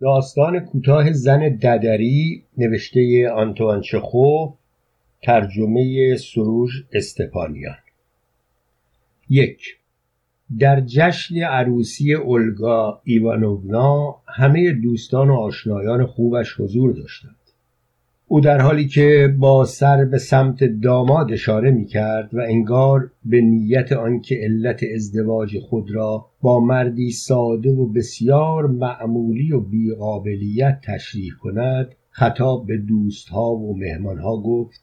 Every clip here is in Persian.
داستان کوتاه زن ددری نوشته آنتوان چخوف ترجمه سروش استپانیان. یک در جشن عروسی اولگا ایوانوونا همه دوستان و آشنایان خوبش حضور داشتند. او در حالی که با سر به سمت داماد اشاره می کرد و انگار به نیت آنکه علت ازدواج خود را با مردی ساده و بسیار معمولی و بیقابلیت تشریح کند خطاب به دوستها و مهمانها گفت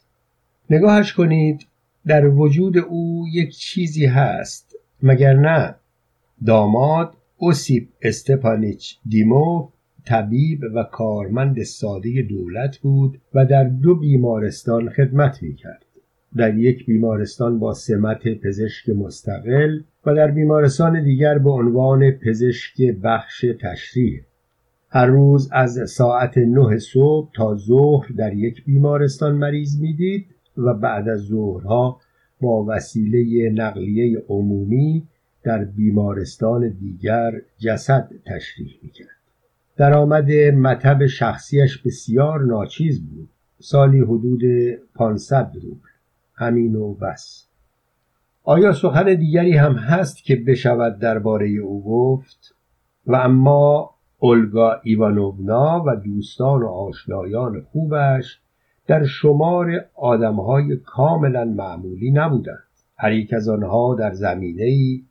نگاهش کنید در وجود او یک چیزی هست مگر نه؟ داماد اوسیپ استپانیچ دیموف طبیب و کارمند ساده دولت بود و در دو بیمارستان خدمت می کرد. در یک بیمارستان با سمت پزشک مستقل و در بیمارستان دیگر به عنوان پزشک بخش تشریح هر روز از ساعت نه صبح تا ظهر در یک بیمارستان مریض می‌دید و بعد از ظهرها با وسیله نقلیه عمومی در بیمارستان دیگر جسد تشریح می‌کرد درآمد مطب شخصیش بسیار ناچیز بود. سالی حدود 500 روبل. همین و بس. آیا سخن دیگری هم هست که بشود درباره او گفت؟ و اما اولگا ایوانوونا و دوستان و آشنایان خوبش در شمار آدمهای کاملا معمولی نبودند. هر یک از آنها در زمینه ای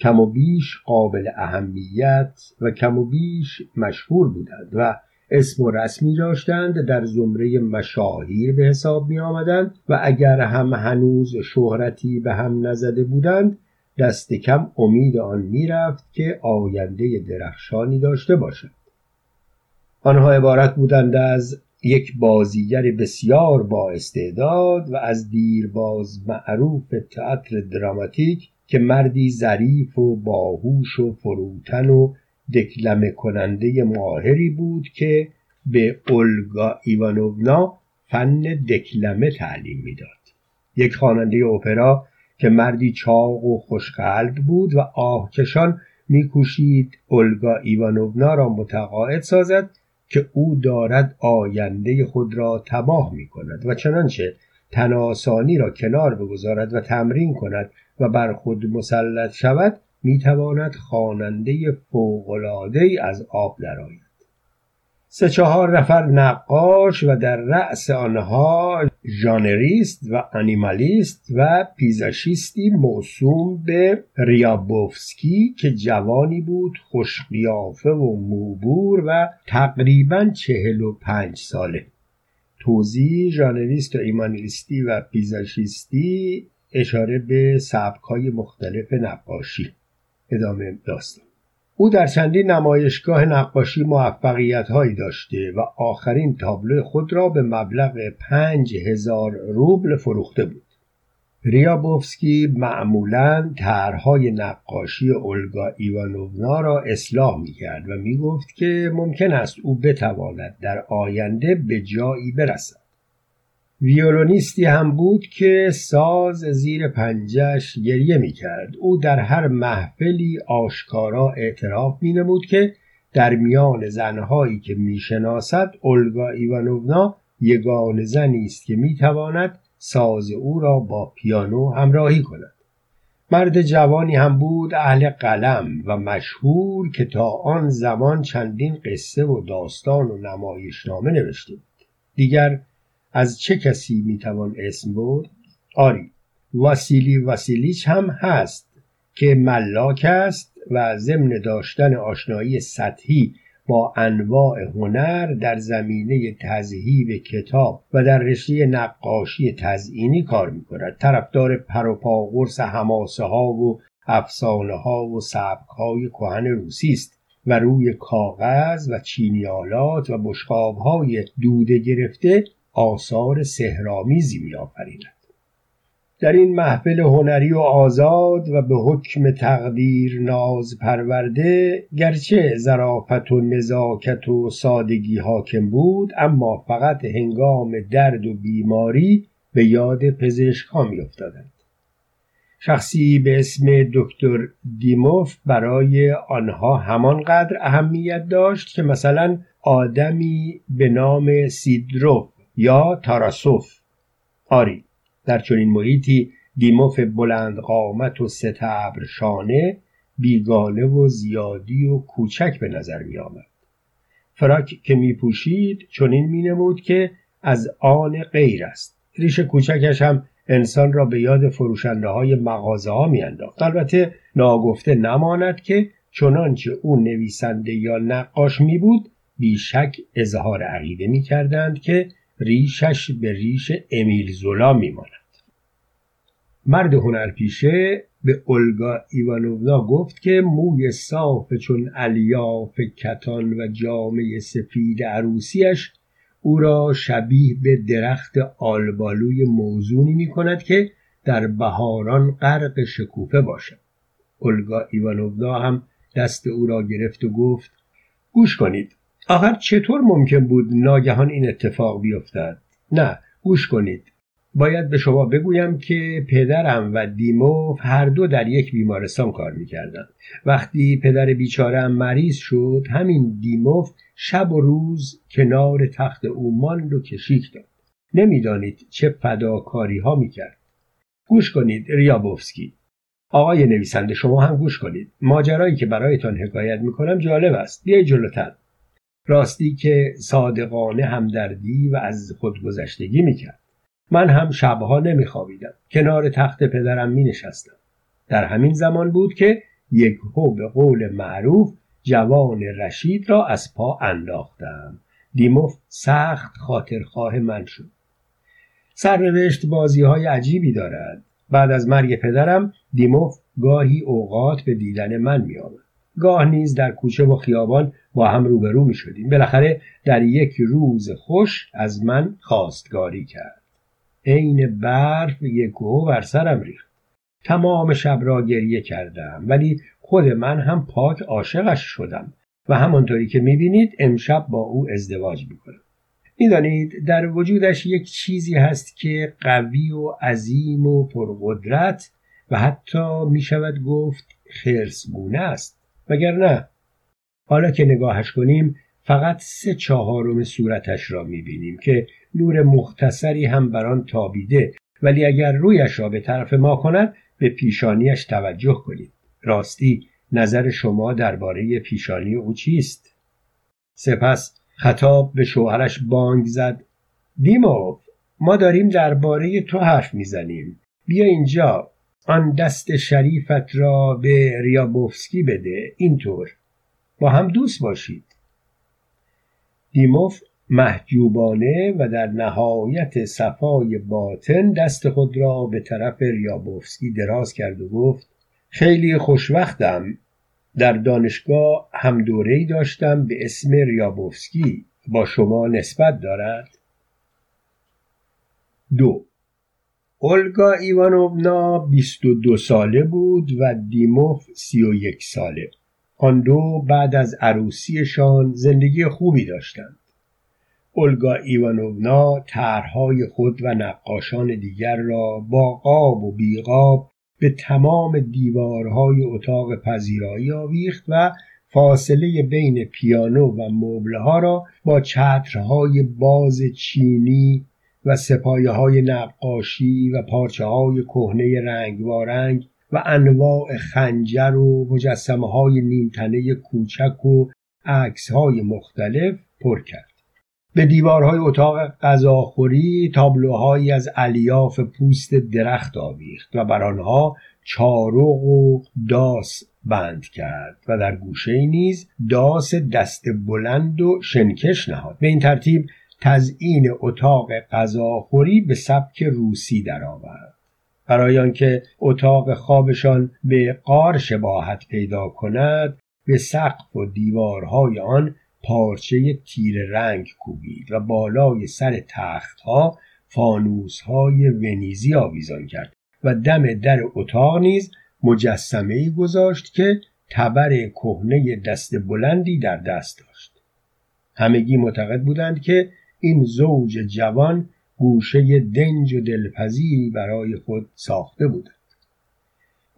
کم و بیش قابل اهمیت و کم و بیش مشهور بودند و اسم و رسمی داشتند در زمره مشاهیر به حساب می آمدند و اگر هم هنوز شهرتی به هم نزده بودند دست کم امید آن می‌رفت که آینده درخشانی داشته باشند آنها عبارت بودند از یک بازیگر بسیار با استعداد و از دیرباز معروف تئاتر دراماتیک که مردی ظریف و باهوش و فروتن و دکلمه کننده ماهری بود که به اولگا ایوانوونا فن دکلمه تعلیم می‌داد. یک خواننده اپرا که مردی چاق و خوشقلب بود و آهکشان میکوشید اولگا ایوانوونا را متقاعد سازد که او دارد آینده خود را تباه می کند و چنانچه تناسانی را کنار بگذارد و تمرین کند و بر خود مسلط شود می‌تواند خواننده فوقالعاده از آب درآید. سه چهار نفر نقاش و در رأس آنها ژانریست و انیمالیست و پیزاشیستی موسوم به ریابوفسکی که جوانی بود خوشقیافه و موبور و تقریبا چهل و پنج ساله. توضیح ژانریست و ایمانیلیستی و پیزاشیستی اشاره به سبکهای مختلف نقاشی. ادامه داستان. او در چندین نمایشگاه نقاشی موفقیت هایی داشته و آخرین تابلو خود را به مبلغ پنج هزار روبل فروخته بود. ریابوفسکی معمولا طرحهای نقاشی اولگا ایوانوونا را اصلاح می کرد و می گفت که ممکن است او بتواند در آینده به جایی برسد. ویولونیستی هم بود که ساز زیر پنجش گریه می کرد. او در هر محفلی آشکارا اعتراف می نمود که در میان زنهایی که می شناسد اولگا ایوانوونا یگان زنی است که می تواند ساز او را با پیانو همراهی کند مرد جوانی هم بود اهل قلم و مشهور که تا آن زمان چندین قصه و داستان و نمایشنامه نوشته بود دیگر از چه کسی می‌توان اسم برد؟ آری واسیلی واسیلیچ هم هست که ملاک است و ضمن داشتن آشنایی سطحی با انواع هنر در زمینه تذهیب کتاب و در رشته نقاشی تزئینی کار می کند طرفدار پروپاگورس هماسه ها و افسانه ها و سبک های کهن روسی است و روی کاغذ و چینیالات و بشقاب های دوده گرفته آثار سهرامیزی میآفریند در این محفل هنری و آزاد و به حکم تقدیر ناز پرورده گرچه ظرافت و نزاکت و سادگی حاکم بود اما فقط هنگام درد و بیماری به یاد پزشک ها می افتادند. شخصی به اسم دکتر دیموف برای آنها همانقدر اهمیت داشت که مثلا آدمی به نام سیدروف یا تاراسوف آری در چنین محیطی دیموف بلند قامت و ستبر شانه بیگانه و زیادی و کوچک به نظر می آمد. فراک که می پوشید چنین می نمود که از آن غیر است ریش کوچکش هم انسان را به یاد فروشنده های مغازه ها می انداخت. البته ناگفته نماند که چنانچه او نویسنده یا نقاش می بود بیشک اظهار عقیده می کردند که ریشش به ریش امیل زولا می ماند. مرد هنرپیشه به اولگا ایوانونا گفت که موی صاف چون الیاف کتان و جامعه سفید عروسیش او را شبیه به درخت آلبالوی موزونی می کند که در بهاران غرق شکوفه باشد اولگا ایوانونا هم دست او را گرفت و گفت گوش کنید آخر چطور ممکن بود ناگهان این اتفاق بیفتد؟ نه گوش کنید. باید به شما بگویم که پدرم و دیموف هر دو در یک بیمارستان کار می‌کردند. وقتی پدر بیچارم مریض شد همین دیموف شب و روز کنار تخت او ماند و کشیک داد. نمی‌دانید چه فداکاری ها می‌کرد. گوش کنید ریابوفسکی. آقای نویسنده شما هم گوش کنید. ماجرایی که برایتان حکایت می‌کنم جالب است. بیای جلوتر. راستی که صادقانه همدردی و از خودگذشتگی می‌کرد. من هم شبها نمیخوابیدم. کنار تخت پدرم می نشستم در همین زمان بود که یک هو به قول معروف جوان رشید را از پا انداختم. دیموف سخت خاطرخواه من شد. سرنوشت بازی های عجیبی دارد. بعد از مرگ پدرم دیموف گاهی اوقات به دیدن من می آمد. گاه نیز در کوچه و خیابان با هم روبرو می شدیم. بالاخره در یک روز خوش از من خواستگاری کرد. عین برف یکو بر سرم ریخت. تمام شب را گریه کردم ولی خود من هم پاک عاشقش شدم و همانطوری که می‌بینید امشب با او ازدواج می‌کنم می‌دانید در وجودش یک چیزی هست که قوی و عظیم و پرقدرت و حتی می‌شود گفت خرسگونه است. وگر نه. حالا که نگاهش کنیم فقط سه چهارم صورتش را می‌بینیم که نور مختصری هم بر آن تابیده. ولی اگر رویش را به طرف ما کند به پیشانیش توجه کنید راستی نظر شما درباره پیشانی او چیست؟ سپس خطاب به شوهرش بانگ زد. دیموف ما داریم درباره تو حرف می‌زنیم. بیا اینجا. آن دست شریفت را به ریابوفسکی بده. اینطور. با هم دوست باشید. دیموف محجوبانه و در نهایت صفای باطن دست خود را به طرف ریابوفسکی دراز کرد و گفت خیلی خوشوقتم. در دانشگاه هم دوره‌ای داشتم به اسم ریابوفسکی. با شما نسبت دارد. دو اولگا ایوانوونا 22 ساله بود و دیموف 31 ساله. آن دو بعد از عروسیشان زندگی خوبی داشتند. اولگا ایوانوونا طرحهای خود و نقاشان دیگر را با قاب و بیقاب به تمام دیوارهای اتاق پذیرایی آویخت و فاصله بین پیانو و مبلها را با چترهای باز چینی و سپایه های نقاشی و پارچه های کهنه رنگ وارنگ و انواع خنجر و مجسمه های نیمتنه کوچک و عکس های مختلف پر کرد. به دیوارهای اتاق غذاخوری تابلوهایی از الیاف پوست درخت آویخت و بر آنها چارق و داس بند کرد و در گوشه نیز داس دست بلند و شنکش نهاد به این ترتیب تزئین اتاق غذاخوری به سبک روسی درآورد. برای آنکه اتاق خوابشان به قار شباهت پیدا کند به سقف و دیوارهای آن پارچه تیر رنگ کوبید و بالای سر تختها فانوسهای ونیزی آویزان کرد و دم در اتاق نیز مجسمه ای گذاشت که تبر کهنه دست بلندی در دست داشت. همگی معتقد بودند که این زوج جوان گوشه دنج و دلپذیری برای خود ساخته بودند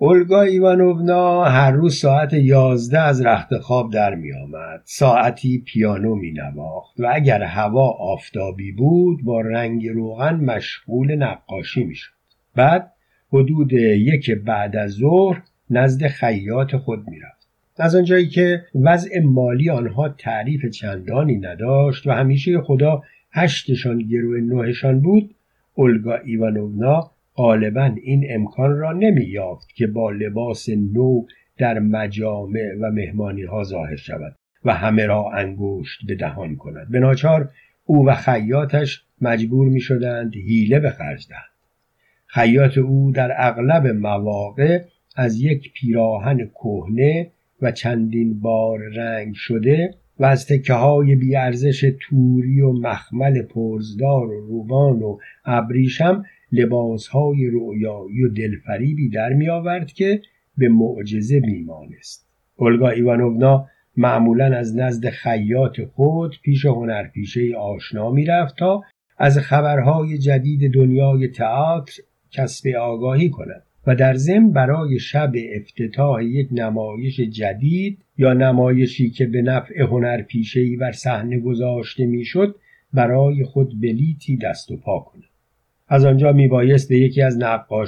اولگا ایوانوونا هر روز ساعت یازده از رخت خواب در می آمد. ساعتی پیانو می نواخت و اگر هوا آفتابی بود با رنگ روغن مشغول نقاشی می شد. بعد حدود یک بعد از ظهر نزد خیاط خود می رفت. از آنجایی که وضع مالی آنها تعریف چندانی نداشت و همیشه خدا هشتشان گروه نوهشان بود اولگا ایوانوونا غالبا این امکان را نمی یافت که با لباس نو در مجامع و مهمانی ها ظاهر شود و همه را انگشت به دهان کند. به ناچار او و خیاطش مجبور می شدند حیله به خرج دهند. خیاط او در اغلب مواقع از یک پیراهن کهنه و چندین بار رنگ شده و از تکه های بیارزش توری و مخمل پرزدار و روبان و ابریشم لباس های رویایی و دلفریبی در می آورد که به معجزه میمانست اولگا ایوانوونا معمولا از نزد خیاط خود پیش هنرپیشه آشنا می‌رفت تا از خبرهای جدید دنیای تئاتر کسب آگاهی کند. و در ضمن برای شب افتتاح یک نمایش جدید یا نمایشی که به نفع هنرپیشهای بر صحنه گذاشته می‌شد برای خود بلیتی دست و پا کند از آنجا میبایست به یکی از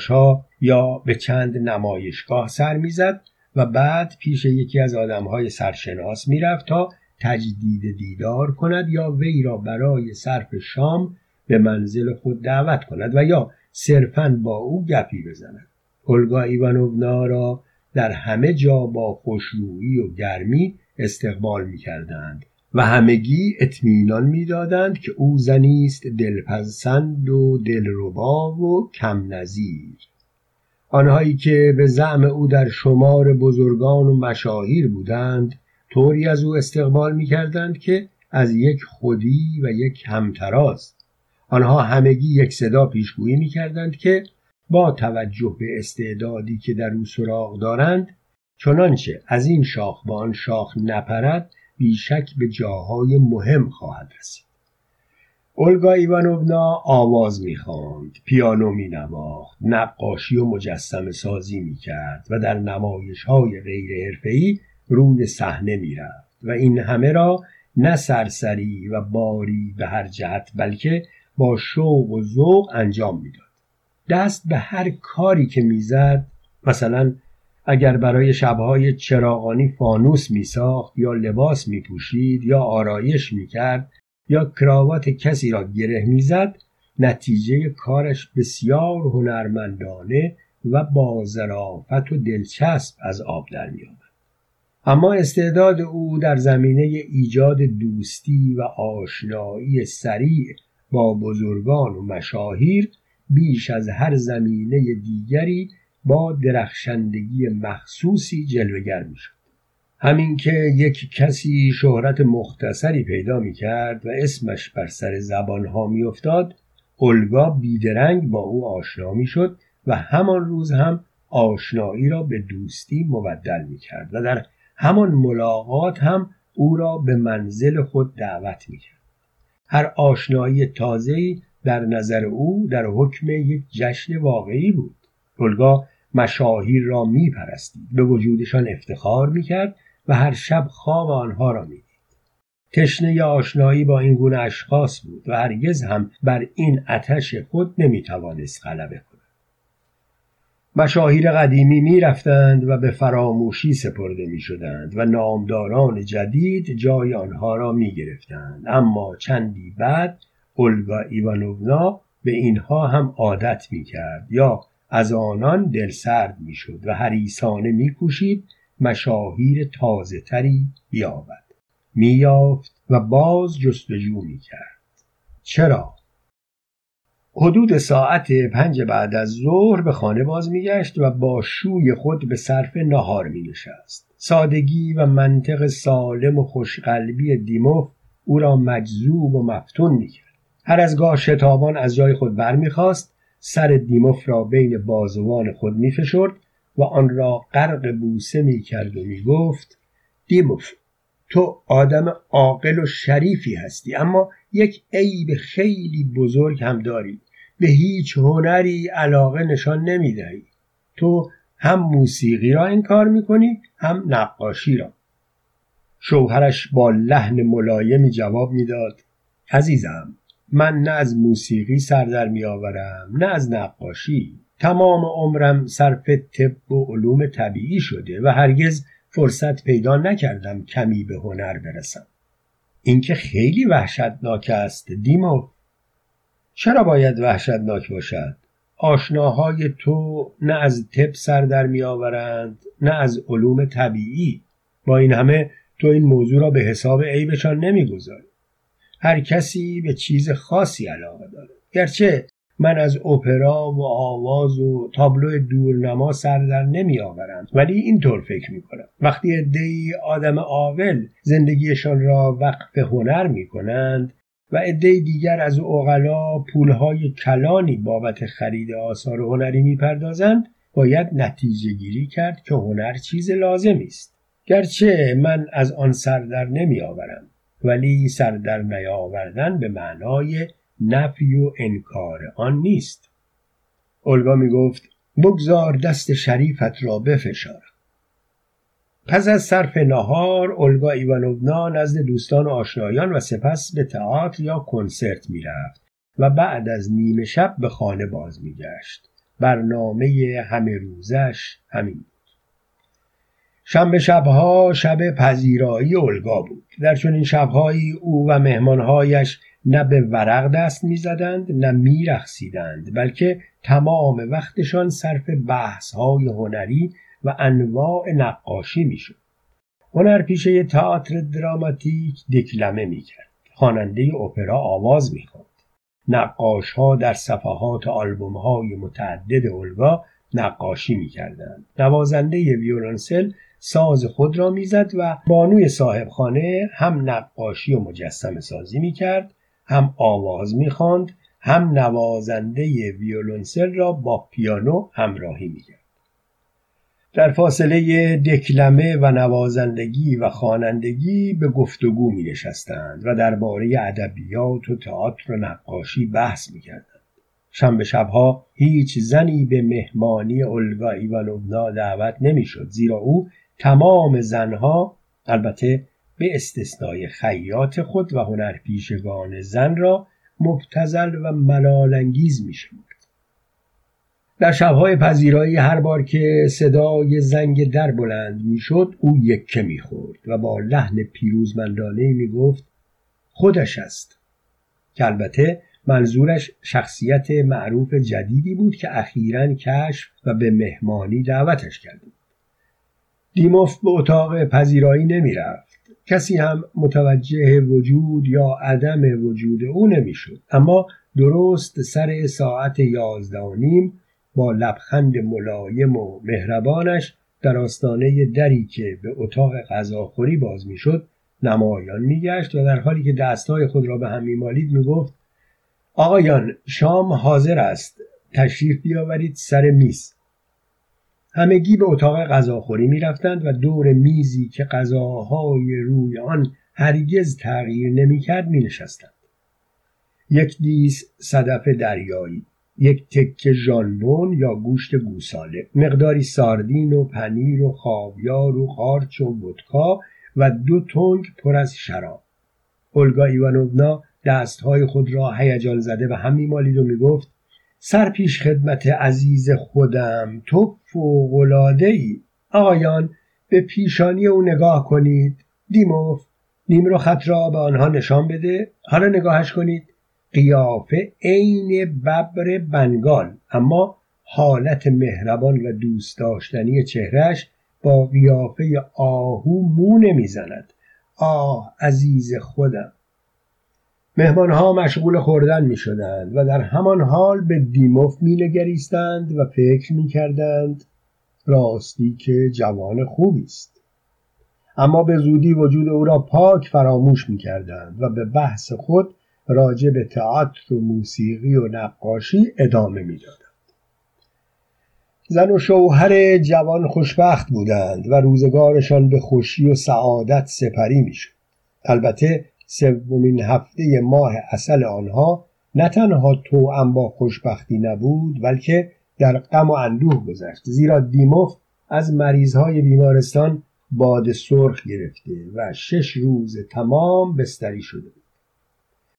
ها یا به چند نمایشگاه سر می‌زد و بعد پیش یکی از آدمهای سرشناس می‌رفت تا تجدید دیدار کند یا وی را برای صرف شام به منزل خود دعوت کند و یا صرفا با او گپی بزند. اولگا ایوانوونا را در همه جا با خوشرویی و گرمی استقبال می‌کردند و همگی اطمینان می‌دادند که او زنی است دلپسند و دلربا و کم نظیر آنهایی که به زعم او در شمار بزرگان و مشاهیر بودند طوری از او استقبال می‌کردند که از یک خودی و یک همتراست آنها همگی یک صدا پیشگویی می‌کردند که با توجه به استعدادی که در او سراغ دارند چنانچه از این شاخ به آن شاخ نپرد بیشک به جاهای مهم خواهد رسید. اولگا ایوانوونا آواز می‌خواند پیانو مینواخت نقاشی و مجسم سازی می‌کرد و در نمایش های غیر حرفه‌ای روی صحنه می‌رفت و این همه را نه سرسری و باری به هر جهت بلکه با شوق و ذوق انجام می‌داد. دست به هر کاری که می‌زد مثلا اگر برای شبهای چراغانی فانوس میساخت یا لباس میپوشید یا آرایش می‌کرد یا کراوات کسی را گره می‌زد نتیجه کارش بسیار هنرمندانه و با ظرافت و دلچسب از آب در میآمد. اما استعداد او در زمینه ایجاد دوستی و آشنایی سریع با بزرگان و مشاهیر بیش از هر زمینه دیگری با درخشندگی مخصوصی جلوگر می‌شد همین که یک کسی شهرت مختصری پیدا می کرد و اسمش بر سر زبانها می افتاد اولگا بیدرنگ با او آشنا می شد و همان روز هم آشنایی را به دوستی مبدل می کرد و در همان ملاقات هم او را به منزل خود دعوت می کرد. هر آشنایی تازه‌ای در نظر او در حکم یک جشن واقعی بود. اولگا مشاهیر را میپرستید به وجودشان افتخار می‌کرد و هر شب خواب آنها را می‌دید. تشنه آشنایی با این گونه اشخاص بود و هرگز هم بر این اتش خود نمی‌توانست غلبه کند. مشاهیر قدیمی می‌رفتند و به فراموشی سپرده می‌شدند و نامداران جدید جای آنها را می‌گرفتند. اما چندی بعد اولگا ایوانوونا به اینها هم عادت می‌کرد. یا از آنان دلسرد می‌شد و هریسانه میکوشید مشاهیر تازه تری بیابد. مییافت و باز جستجو می‌کرد. چرا؟ حدود ساعت پنج بعد از ظهر به خانه باز میگشت و با شوی خود به صرف نهار می نشست. سادگی و منطق سالم و خوشقلبی دیموف او را مجذوب و مفتون می‌کرد. هر از گاه شتابان از جای خود برمیخواست سر دیموف را بین بازوان خود می فشرد و آن را غرق بوسه می کرد و می گفت دیموف تو آدم عاقل و شریفی هستی اما یک عیب خیلی بزرگ هم داری به هیچ هنری علاقه نشان نمی دهی تو هم موسیقی را انکار می‌کنی هم نقاشی را. شوهرش با لحن ملایمی جواب می‌داد عزیزم من نه از موسیقی سر در میآورم نه از نقاشی. تمام عمرم صرف طب و علوم طبیعی شده و هرگز فرصت پیدا نکردم کمی به هنر برسم. این که خیلی وحشتناک است دیمو چرا باید وحشتناک باشد؟ آشناهای تو نه از طب سر در میآورند نه از علوم طبیعی. با این همه تو این موضوع را به حساب عیبشان نمی‌گذاری. هر کسی به چیز خاصی علاقه دارد. گرچه من از اپرا و آواز و تابلو دورنما سر در نمی آورم ولی اینطور فکر می کنم وقتی عدهای آدم عاقل زندگیشان را وقف هنر می کنند و عده دیگر از اوغلا پولهای کلانی بابت خرید آثار هنری می‌پردازند باید نتیجه گیری کرد که هنر چیز لازمی است. گرچه من از آن سردر نمی آورم ولی سردر نیاوردن به معنای نفی و انکار آن نیست. اولگا می گفت بگذار دست شریفت را بفشار. پس از صرف نهار اولگا ایوانوونا نزد دوستان و آشنایان و سپس به تئاتر یا کنسرت می‌رفت و بعد از نیمه شب به خانه باز میگشت. برنامه همه روزش همین شنبه شبها شب پذیرایی اولگا بود. در چنین شبهایی او و مهمانهایش نه به ورق دست می‌زدند نه میرخصیدند بلکه تمام وقتشان صرف بحثهای هنری و انواع نقاشی می‌شد. هنرپیشه تئاتر دراماتیک دکلمه می‌کرد. خواننده اپرا آواز می‌خواند. نقاش ها در صفحات آلبوم های متعدد اولگا نقاشی می‌کردند. نوازنده ویولنسل ساز خود را می‌زد و بانوی صاحبخانه هم نقاشی و مجسم سازی می‌کرد هم آواز می‌خواند هم نوازنده ویولنسل را با پیانو همراهی می‌کرد در فاصله دکلمه و نوازندگی و خوانندگی به گفتگو می نشستند و درباره ادبیات و تئاتر و نقاشی بحث می کردند. شنبه شبها هیچ زنی به مهمانی اولگا ایوانونا دعوت نمی‌شد زیرا او تمام زنها البته به استثنای خیاط خود و هنرپیشگان زن را مبتزل و ملالانگیز می در شبهای پذیرایی هر بار که صدای زنگ در بلند می‌شد او یکه می‌خورد و با لحن پیروزمندانه می‌گفت خودش است. که البته منظورش شخصیت معروف جدیدی بود که اخیرا کشف و به مهمانی دعوتش کرده بود. دیموف به اتاق پذیرایی نمی‌رفت. کسی هم متوجه وجود یا عدم وجود او نمی‌شد. اما درست سر ساعت یازده و نیم با لبخند ملایم و مهربانش در آستانه دری که به اتاق غذاخوری باز می‌شد نمایان میگشت و در حالی که دستهای خود را به هم میمالید می‌گفت آقایان شام حاضر است. تشریف بیاورید سر میز. همگی به اتاق غذاخوری می‌رفتند و دور میزی که غذاهای روی آن هرگز تغییر نمی‌کرد مینشستند. یک دیس صدف دریایی یک تکه ژانبون یا گوشت گوساله مقداری ساردین و پنیر و خاویار و قارچ و ودکا و دو تنگ پر از شراب. اولگا ایوانوونا دستهای خود را هیجان زده به هم میمالید و می‌گفت سرپیش خدمت عزیز خودم تو فوقلاده ای آقایان به پیشانی او نگاه کنید. دیموف نیمرو خط را به آنها نشان بده. حالا نگاهش کنید. قیافه عین ببر بنگال. اما حالت مهربان و دوست داشتنی چهرش با قیافه آهو مو نمی‌زند. آه عزیز خودم. مهمانها مشغول خوردن می شدند و در همان حال به دیموف می نگریستند و فکر می کردند راستی که جوان خوبی است. اما به زودی وجود او را پاک فراموش می کردند و به بحث خود راجع به تئاتر و موسیقی و نقاشی ادامه می‌دادند. زن و شوهر جوان خوشبخت بودند و روزگارشان به خوشی و سعادت سپری می‌شد. البته سومین هفته ماه اصل آنها نه تنها توأم با خوشبختی نبود بلکه در غم و اندوه گذشت. زیرا دیموف از مریضهای بیمارستان باد سرخ گرفته و شش روز تمام بستری شده بود.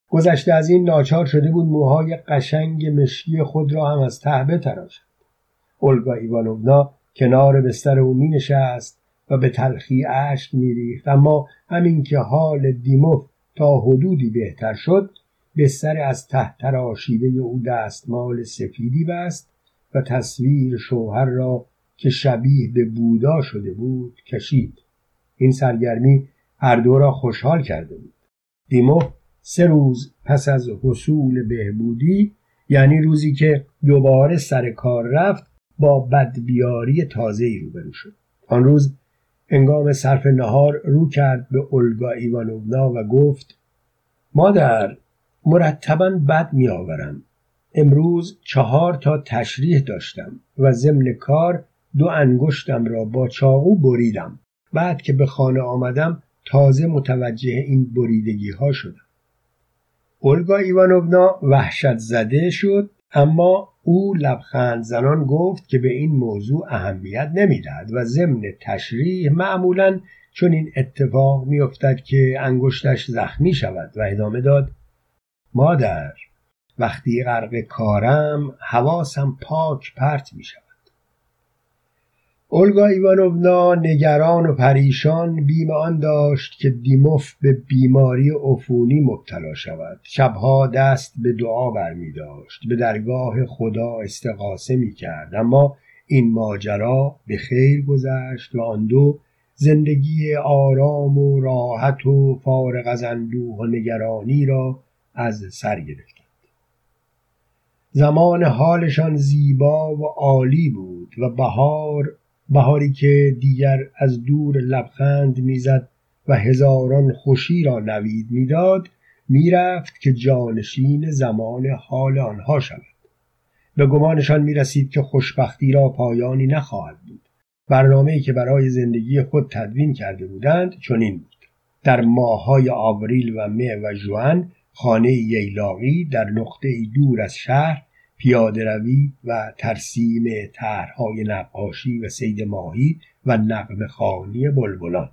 گذشته از این ناچار شده بود موهای قشنگ مشکی خود را هم از ته بتراشد. اولگا ایوانونا کنار بستر او می نشست و به تلخی اشک میریخت اما همین که حال دیموف تا حدودی بهتر شد بستر از ته تراشیده او دستمال سفیدی بست و تصویر شوهر را که شبیه به بودا شده بود کشید. این سرگرمی هر دو را خوشحال کرده بود. دیمو سه روز پس از حصول بهبودی یعنی روزی که دوباره سر کار رفت با بدبیاری تازه ای روبرو شد. آن روز انگام صرف نهار رو کرد به اولگا ایوانونا و گفت مادر مرتبا بد میآورم. امروز چهار تا تشریح داشتم و ضمن کار دو انگشتم را با چاقو بریدم. بعد که به خانه آمدم تازه متوجه این بریدگی ها شدم. اولگا ایوانونا وحشت زده شد اما او لبخند زنان گفت که به این موضوع اهمیت نمی‌دهد و ضمن تشریح معمولا چون این اتفاق میافتد که انگشتش زخمی شود و ادامه داد مادر وقتی غرق کارم حواسم پاک پرت می شود اولگا ایوانونا نگران و پریشان بیم آن داشت که دیموف به بیماری عفونی مبتلا شود. شبها دست به دعا برمی داشت به درگاه خدا استقاسه می کرد اما این ماجرا به خیر گذشت و آن دو زندگی آرام و راحت و فارغ از اندوه و نگرانی را از سر گرفتند. زمان حالشان زیبا و عالی بود و بهار بهاری که دیگر از دور لبخند می‌زد و هزاران خوشی را نوید می‌داد می‌رفت که جانشین زمان حال آنها شود. به گمانشان می‌رسید که خوشبختی را پایانی نخواهد بود. برنامه که برای زندگی خود تدوین کرده بودند چنین بود. در ماههای آوریل و مه و ژوئن خانه ییلاقی در نقطه دور از شهر پیاده روی و ترسیم طرحهای نقاشی و سید ماهی و نقم خانی بلبلان.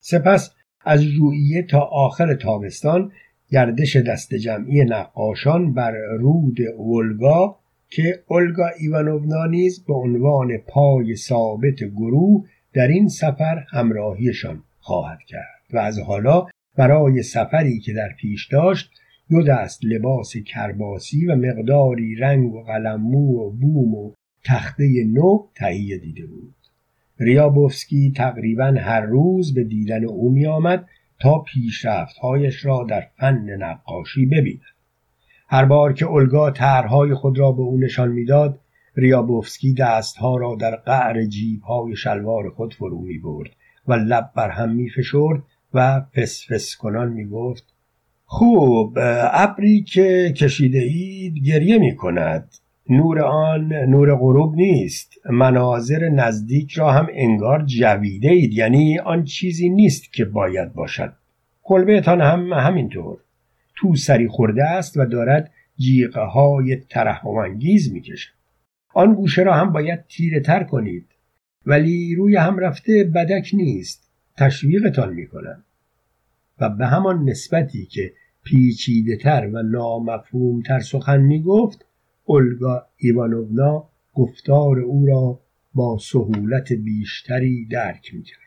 سپس از ژوئیه تا آخر تابستان گردش دست جمعی نقاشان بر رود ولگا که اولگا ایوانونا نیز به عنوان پای ثابت گروه در این سفر همراهیشان خواهد کرد و از حالا برای سفری که در پیش داشت دو دست لباس کرباسی و مقداری رنگ و قلممو و بوم و تخته نو تهیه دیده بود. ریابوفسکی تقریبا هر روز به دیدن او می آمد تا پیشرفتهایش را در فن نقاشی ببیند. هر بار که اولگا طرحهای خود را به او نشان می‌داد ریابوفسکی دستها را در قعر جیبهای شلوار خود فرو می برد و لب بر هم می فشرد و فسفس کنان می گفت خوب ابری که کشیده اید گریه می کند نور آن نور غروب نیست. مناظر نزدیک را هم انگار جویده اید یعنی آن چیزی نیست که باید باشد. کلبهتان هم همینطور. تو سری خورده است و دارد جیغه های ترحم انگیز می کشد آن گوشه را هم باید تیره تر کنید. ولی روی هم رفته بدک نیست. تشویقتان می کنند و به همان نسبتی که پیچیده تر و نامفهوم تر سخن می گفت اولگا ایوانونا گفتار او را با سهولت بیشتری درک می کرد.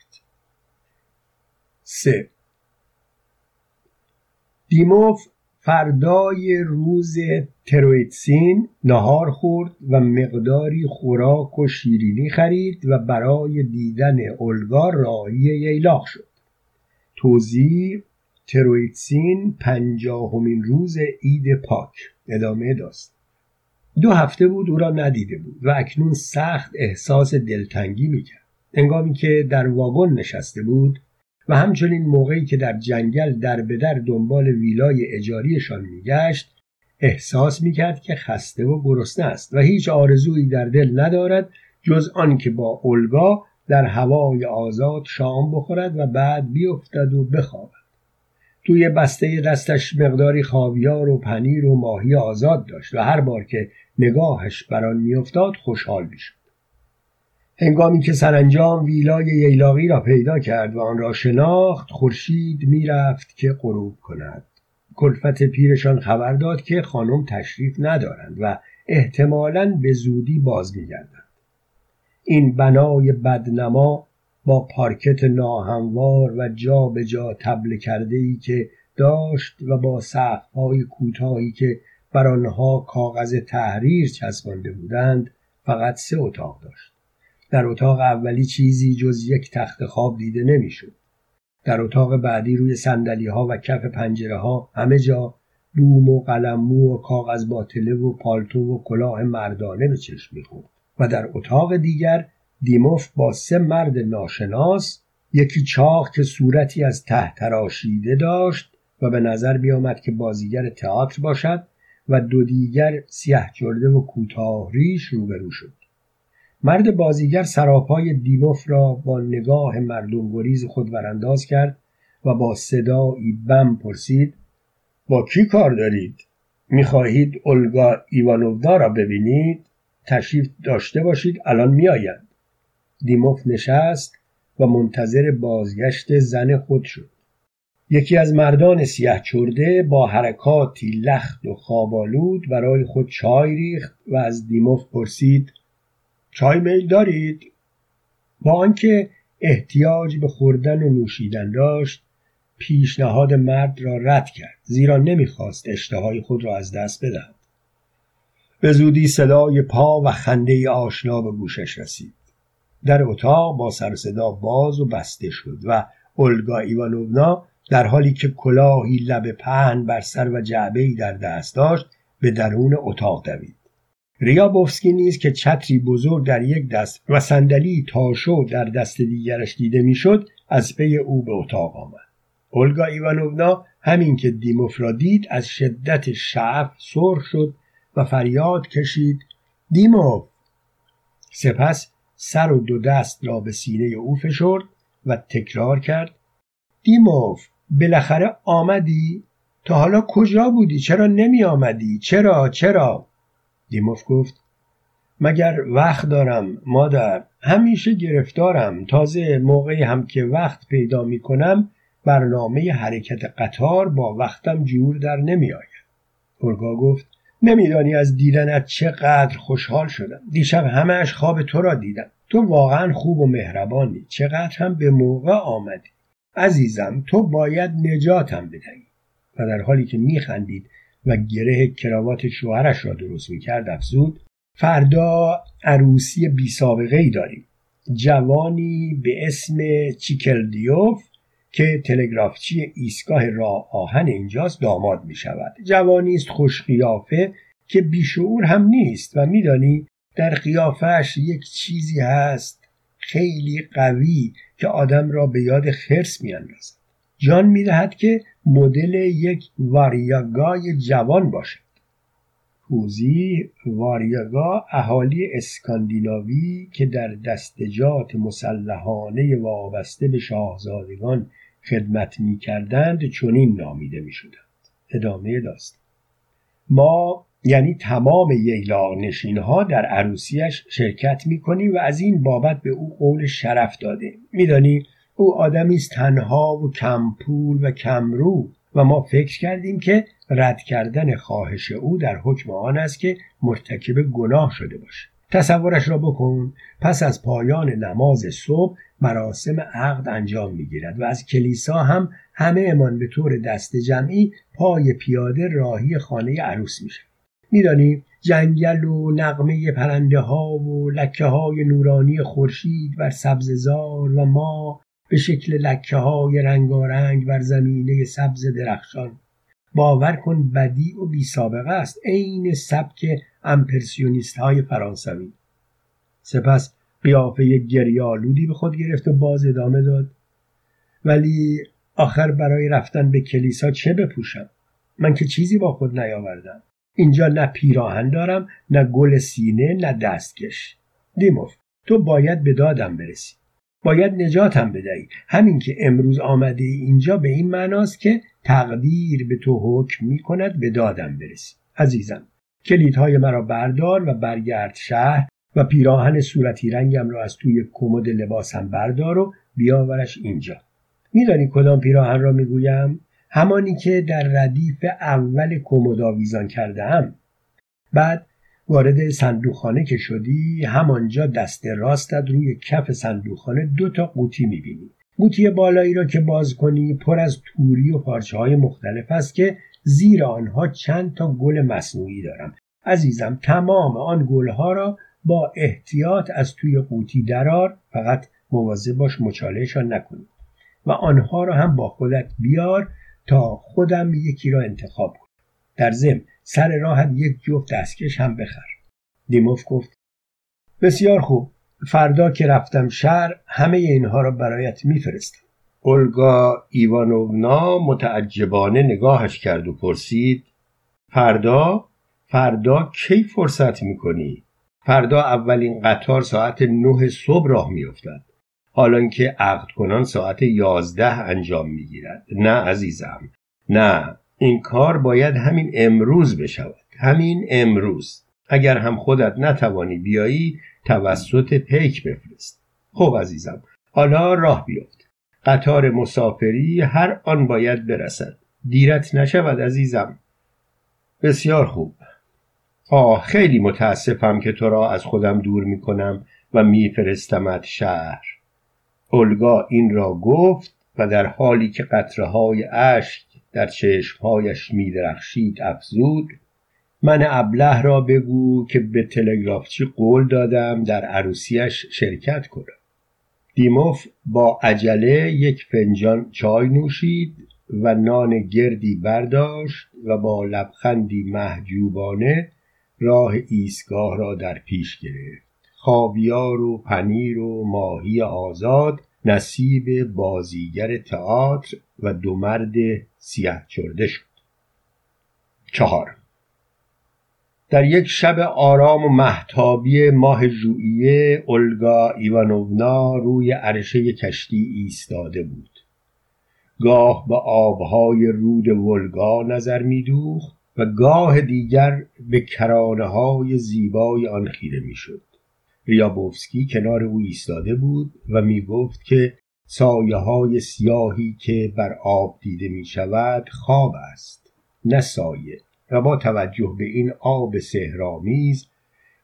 سه دیموف فردای روز ترویتسین نهار خورد و مقداری خوراک و شیرینی خرید و برای دیدن اولگا راهی ییلاق شد توضیح ترویتسین پنجاهمین روز عید پاک ادامه داشت دو هفته بود او را ندیده بود و اکنون سخت احساس دلتنگی می‌کرد. انگامی که در واگن نشسته بود و همچنین موقعی که در جنگل در به در دنبال ویلای اجاریشان میگشت احساس می‌کرد که خسته و گرسنه است و هیچ آرزویی در دل ندارد جز آنکه با اولگا در هوای آزاد شام بخورد و بعد بیفتد و بخوابد. توی بسته دستش مقداری خاویار و پنیر و ماهی آزاد داشت و هر بار که نگاهش بر آن میافتاد خوشحال می‌شد. هنگامی که سرانجام ویلای ییلاقی را پیدا کرد و آن را شناخت خورشید می‌رفت که غروب کند. کلفت پیرشان خبر داد که خانم تشریف ندارند و احتمالا به زودی باز میگردند این بنای بدنما با پارکت ناهموار و جا به جا تبله کرده ای که داشت و با های کوتاهی که بر آنها کاغذ تحریر چسبانده بودند فقط سه اتاق داشت. در اتاق اولی چیزی جز یک تخت خواب دیده نمی‌شد. در اتاق بعدی روی سندلی ها و کف پنجره ها همه جا بوم و قلممو و کاغذ باطله و پالتو و کلاه مردانه به چشم می‌خورد. و در اتاق دیگر دیموف با سه مرد ناشناس یکی چاق که صورتی از ته تراشیده داشت و به نظر میآمد که بازیگر تئاتر باشد و دو دیگر سیه جرده و کوتاه ریش روبرو شد مرد بازیگر سراپای دیموف را با نگاه مردم گریز خود برانداز کرد و با صدایی بم پرسید با کی کار دارید؟ می‌خواهید اولگا ایوانوونا را ببینید؟ تشریف داشته باشید الان میآیند. دیموف نشست و منتظر بازگشت زن خود شد یکی از مردان سیه چرده با حرکاتی لخت و خوابالود برای خود چای ریخت و از دیموف پرسید چای میل دارید؟ با آنکه احتیاج به خوردن و نوشیدن داشت پیشنهاد مرد را رد کرد زیرا نمی‌خواست اشتهای خود را از دست بدهد. به زودی صدای پا و خنده آشنا به گوشش رسید. در اتاق با سر صدا باز و بسته شد و اولگا ایوانوونا در حالی که کلاهی لب پهن بر سر و جعبه در دست داشت به درون اتاق دوید. ریابوفسکی نیز که چتری بزرگ در یک دست و صندلی تاشو در دست دیگرش دیده می‌شد از پی او به اتاق آمد. اولگا ایوانوونا همین که دیموف را دید از شدت شعف سرخ شد و فریاد کشید دیموف سپس سر و دو دست را به سینه او فشرد و تکرار کرد دیموف بالاخره آمدی؟ تا حالا کجا بودی؟ چرا نمی آمدی؟ چرا؟ چرا؟ دیموف گفت مگر وقت دارم مادر همیشه گرفتارم. تازه موقعی هم که وقت پیدا می کنم برنامه حرکت قطار با وقتم جور در نمی آید. گفت نمیدانی از دیدنت چقدر خوشحال شدم. دیشب همهش خواب تو را دیدم. تو واقعا خوب و مهربانی. چقدر هم به موقع آمدی. عزیزم تو باید نجاتم بدهی. و در حالی که میخندید و گره کراوات شوهرش را درست می‌کرد افزود فردا عروسی بی سابقه ای داریم. جوانی به اسم چیکلدیوف که تلگرافچی ایستگاه راه آهن اینجاست داماد می شود جوانی است خوش قیافه که بیشعور هم نیست و میدانی در قیافش یک چیزی هست خیلی قوی که آدم را به یاد خرس میاندازد. جان می‌دهد که مدل یک واریاگای جوان باشد. توضیح واریاگا اهالی اسکاندیناوی که در دستجات مسلحانه وابسته به شاهزادگان خدمت می کردند چنین نامیده می شدند. ادامه داستان. ما یعنی تمام ییلاق نشین ها در عروسیش شرکت می کنیم و از این بابت به او قول شرف داده میدانی؟ او آدمی است تنها و کم پول و کم رو. و ما فکر کردیم که رد کردن خواهش او در حکم آن است که مرتکب گناه شده باشه. تصورش را بکن. پس از پایان نماز صبح مراسم عقد انجام می‌گیرد و از کلیسا هم همه امان به طور دست جمعی پای پیاده راهی خانه عروس میشه میدانی جنگل و نقمه پرنده ها و لکه های نورانی خورشید بر سبززار و ما به شکل لکه های رنگارنگ بر زمینه سبز درخشان. باور کن بدی و بی سابقه است عین سبک امپرسیونیست های فرانسوی. سپس قیافه گریالودی به خود گرفت و باز ادامه داد. ولی آخر برای رفتن به کلیسا چه بپوشم؟ من که چیزی با خود نیاوردم. اینجا نه پیراهن دارم نه گل سینه نه دستکش. دیموف تو باید به دادم برسی. باید نجاتم بدهی. همین که امروز آمده اینجا به این معناست که تقدیر به تو حکم می کند به دادم برسی. عزیزم کلیدهای مرا بردار و برگرد شهر و پیراهن صورتی رنگم را از توی کمد لباسم بردار و بیاورش اینجا. میدانی کدام پیراهن را می‌گویم؟ همانی که در ردیف اول کمد آویزان کردهام. بعد وارد صندوقخانه که شدی همانجا دست راستت روی کف صندوقخانه دو تا قوطی می‌بینی. قوطی بالایی را که باز کنی پر از توری و پارچه های مختلف است که زیر آنها چند تا گل مصنوعی دارم. عزیزم تمام آن گلها را با احتیاط از توی قوطی درار فقط مواظب باش مچالهشان نکنی و آنها را هم با خودت بیار تا خودم یکی را انتخاب کنم. در ضمن سر راحت یک جفت دستکش هم بخر. دیموف گفت بسیار خوب. فردا که رفتم شهر همه اینها را برایت میفرستم. اولگا ایوانونا متعجبانه نگاهش کرد و پرسید فردا؟ فردا کی فرصت می‌کنی؟ فردا اولین قطار ساعت نه صبح راه میافتد. حالا که عقد کنان ساعت یازده انجام می‌گیرد. نه عزیزم. نه. این کار باید همین امروز بشود. همین امروز. اگر هم خودت نتوانی بیایی توسط پیک بفرست. خب عزیزم. حالا راه بیفت. قطار مسافری هر آن باید برسد. دیرت نشود عزیزم. بسیار خوب. آه خیلی متاسفم که تو را از خودم دور می کنم و میفرستمت شهر. اولگا این را گفت و در حالی که قطره های اشک در چشمهایش میدرخشید افزود من ابله را بگو که به تلگرافچی قول دادم در عروسیش شرکت کنم. دیموف با عجله یک فنجان چای نوشید و نان گردی برداشت و با لبخندی محجوبانه راه ایستگاه را در پیش گرفت. خاویار و پنیر و ماهی آزاد نصیب بازیگر تئاتر و دو مرد سیه چرده شد. چهار. در یک شب آرام و محتابی ماه ژوئیه اولگا ایوانونا روی عرشه کشتی ایستاده بود. گاه به آبهای رود ولگا نظر میدوخت. و گاه دیگر به کرانه های زیبای آن خیره می‌شد. ریابوفسکی کنار او ایستاده بود و می گفت که سایه های سیاهی که بر آب دیده می شود خواب است نه سایه و با توجه به این آب سهرامیز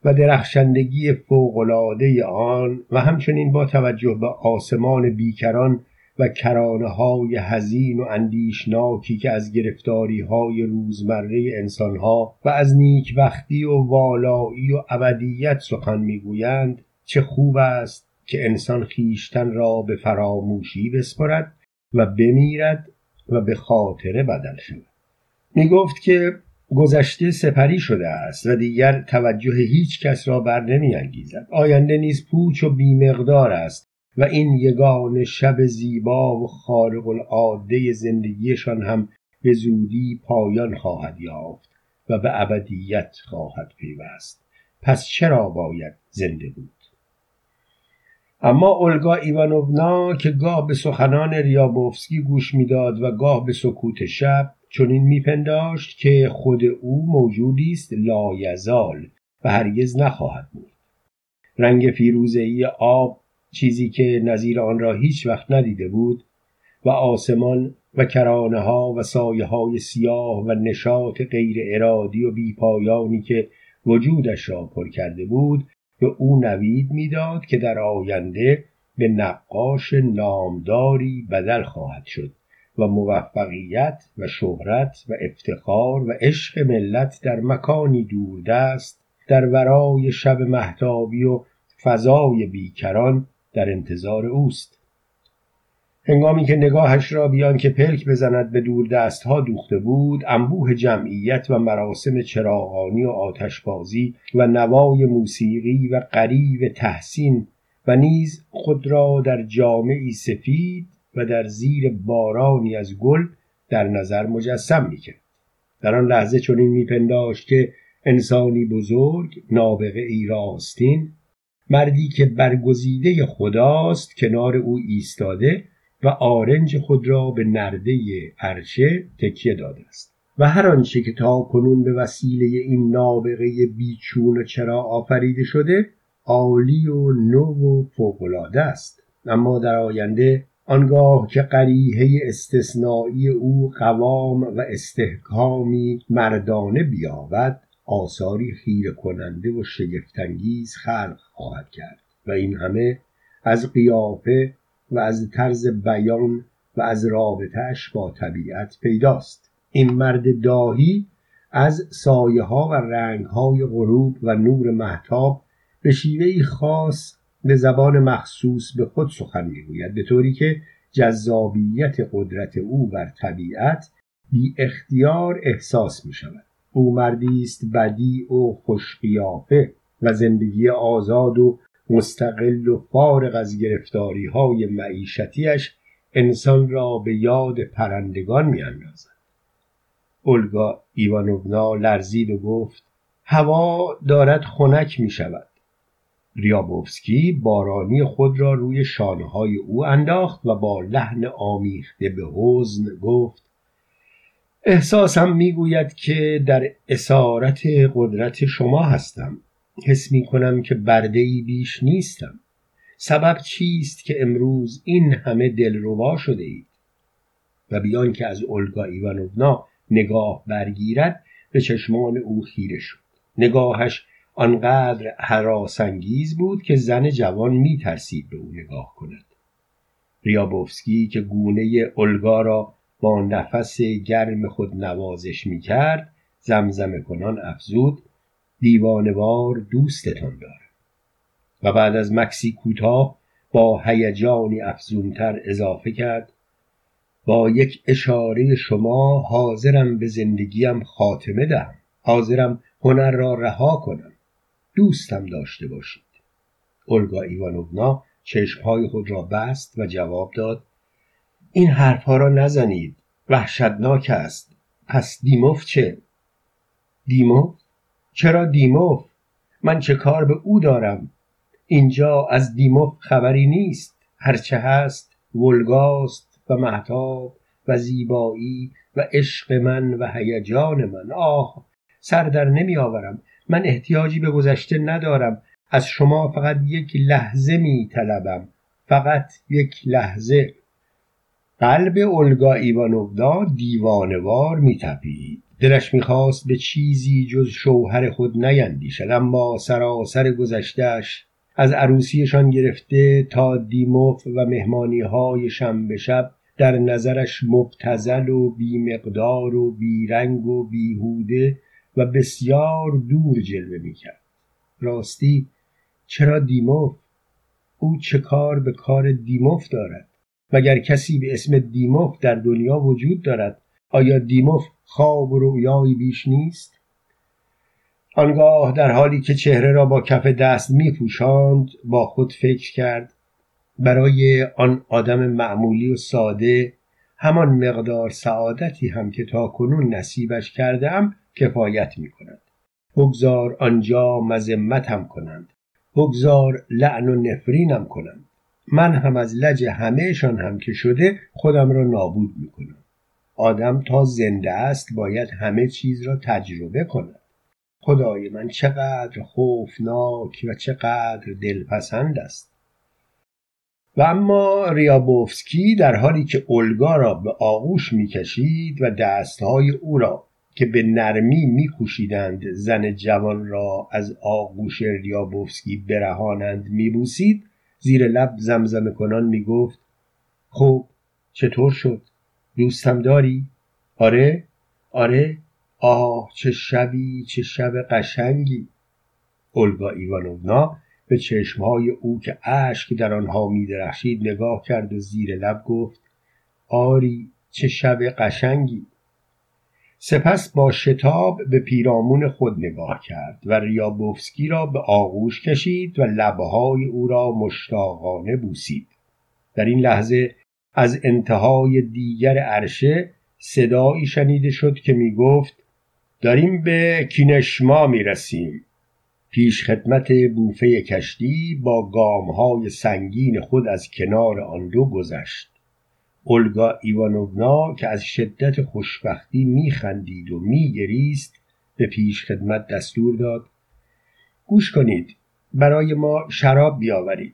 و درخشندگی فوقالعاده آن و همچنین با توجه به آسمان بیکران و کرانه های حزین و اندیشناکی که از گرفتاری های روزمره انسان ها و از نیکبختی و والایی و ابدیت سخن می‌گویند چه خوب است که انسان خیشتن را به فراموشی بسپرد و بمیرد و به خاطره بدل شود می گفت که گذشته سپری شده است و دیگر توجه هیچ کس را بر نمی انگیزد. آینده نیز پوچ و بیمقدار است و این یگان شب زیبا و خارق العاده زندگیشان هم به زودی پایان خواهد یافت و به ابدیت خواهد پیوست. پس چرا باید زنده بود؟ اما اولگا ایوانونا که گاه به سخنان ریابوفسکی گوش می‌داد و گاه به سکوت شب چنین میپنداشت که خود او موجودی است لایزال و هرگز نخواهد بود. رنگ فیروزهای آب چیزی که نظیر آن را هیچ وقت ندیده بود و آسمان و کرانه ها و سایه های سیاه و نشاط غیر ارادی و بیپایانی که وجودش را پر کرده بود به او نوید می‌داد که در آینده به نقاش نامداری بدل خواهد شد و موفقیت و شهرت و افتخار و عشق ملت در مکانی دوردست در ورای شب محتابی و فضای بیکران در انتظار اوست. هنگامی که نگاهش را بیان که پلک بزند به دور دست ها دوخته بود انبوه جمعیت و مراسم چراغانی و آتشبازی و نوای موسیقی و قریب تحسین و نیز خود را در جامعی سفید و در زیر بارانی از گل در نظر مجسم می‌کرد. در آن لحظه چنین میپنداشت که انسانی بزرگ نابغه ای راستین مردی که برگزیده خداست کنار او ایستاده و آرنج خود را به نرده عرشه تکیه داده است. و هر آنچه که تا کنون به وسیله این نابغه بیچون و چرا آفریده شده عالی و نو و فوقالعاده است. اما در آینده آنگاه که قریحه استثنایی او قوام و استحکامی مردانه بیابد آثاری خیره کننده و شگفتانگیز خلق خواهد کرد و این همه از قیافه و از طرز بیان و از رابطهش با طبیعت پیداست. این مرد داهی از سایه ها و رنگ های غروب و نور محتاب به شیوهی خاص به زبان مخصوص به خود سخن می‌گوید به طوری که جذابیت قدرت او بر طبیعت بی اختیار احساس می شود او مردی است بدی و خوشقیافه و زندگی آزاد و مستقل و فارغ از گرفتاری های معیشتیش انسان را به یاد پرندگان می اندازد. اولگا ایوانونا لرزید و گفت هوا دارد خنک می شود. ریابوفسکی بارانی خود را روی شانه های او انداخت و با لحن آمیخته به حزن گفت احساسم می‌گوید که در اسارت قدرت شما هستم. حس می کنم که برده ای بیش نیستم. سبب چیست که امروز این همه دلربا شده اید و بیان که از اولگا ایوانونا نگاه برگیرد به چشمان او خیره شد. نگاهش آنقدر حراسانگیز بود که زن جوان می ترسید به او نگاه کند. ریابوفسکی که گونه اولگا را با نفس گرم خود نوازش می کرد زمزمه کنان افزود دیوانوار دوستتان دارم. و بعد از مکسی کوتاه با هیجانی افزونتر اضافه کرد با یک اشاره شما حاضرم به زندگیم خاتمه دهم. حاضرم هنر را رها کنم. دوستم داشته باشید. اولگا ایوانونا چشمهای خود را بست و جواب داد این حرفها را نزنید. وحشتناک است. پس دیموف چه؟ دیموف؟ چرا دیموف؟ من چه کار به او دارم؟ اینجا از دیموف خبری نیست. هرچه هست ولگاست و محتاب و زیبایی و عشق من و هیجان من. آه سر در نمی آورم. من احتیاجی به گذشته ندارم. از شما فقط یک لحظه می طلبم. فقط یک لحظه. قلب اولگا ایوانوونا دیوانوار می تپید دلش می‌خواست به چیزی جز شوهر خود نیندیشد اما سراسر گذشتهش از عروسیشان گرفته تا دیموف و مهمانی های شنبه شب در نظرش مبتزل و بیمقدار و بیرنگ و بیهوده و بسیار دور جلوه می‌کرد. راستی چرا دیموف؟ او چه کار به کار دیموف دارد؟ مگر کسی به اسم دیموف در دنیا وجود دارد؟ آیا دیموف خواب و رویایی بیش نیست؟ آنگاه در حالی که چهره را با کف دست می پوشاند با خود فکر کرد. برای آن آدم معمولی و ساده همان مقدار سعادتی هم که تا کنون نصیبش کردم کفایت می کند بگذار آنجا مذمتم کنند. بگذار لعن و نفرینم کنند. من هم از لج همهشان هم که شده خودم را نابود می کنم آدم تا زنده است باید همه چیز را تجربه کند. خدای من چقدر خوفناک و چقدر دلپسند است. و اما ریابوفسکی در حالی که اولگا را به آغوش می‌کشید و دستهای او را که به نرمی میکوشیدند زن جوان را از آغوش ریابوفسکی برهانند میبوسید زیر لب زمزمه کنان می‌گفت خب چطور شد؟ دوستم داری؟ آره؟ آره؟ آه چه شبی چه شب قشنگی! اولگا ایوانونا به چشمهای او که اشک در آنها میدرخشید نگاه کرد و زیر لب گفت آری چه شب قشنگی! سپس با شتاب به پیرامون خود نگاه کرد و ریابوفسکی را به آغوش کشید و لبهای او را مشتاقانه بوسید. در این لحظه از انتهای دیگر عرشه صدایی شنیده شد که می گفت داریم به کینشما می رسیم پیش خدمت بوفه کشتی با گامهای سنگین خود از کنار آن دو گذشت. اولگا ایوانونا که از شدت خوشبختی میخندید و میگریست به پیش خدمت دستور داد. گوش کنید برای ما شراب بیاورید.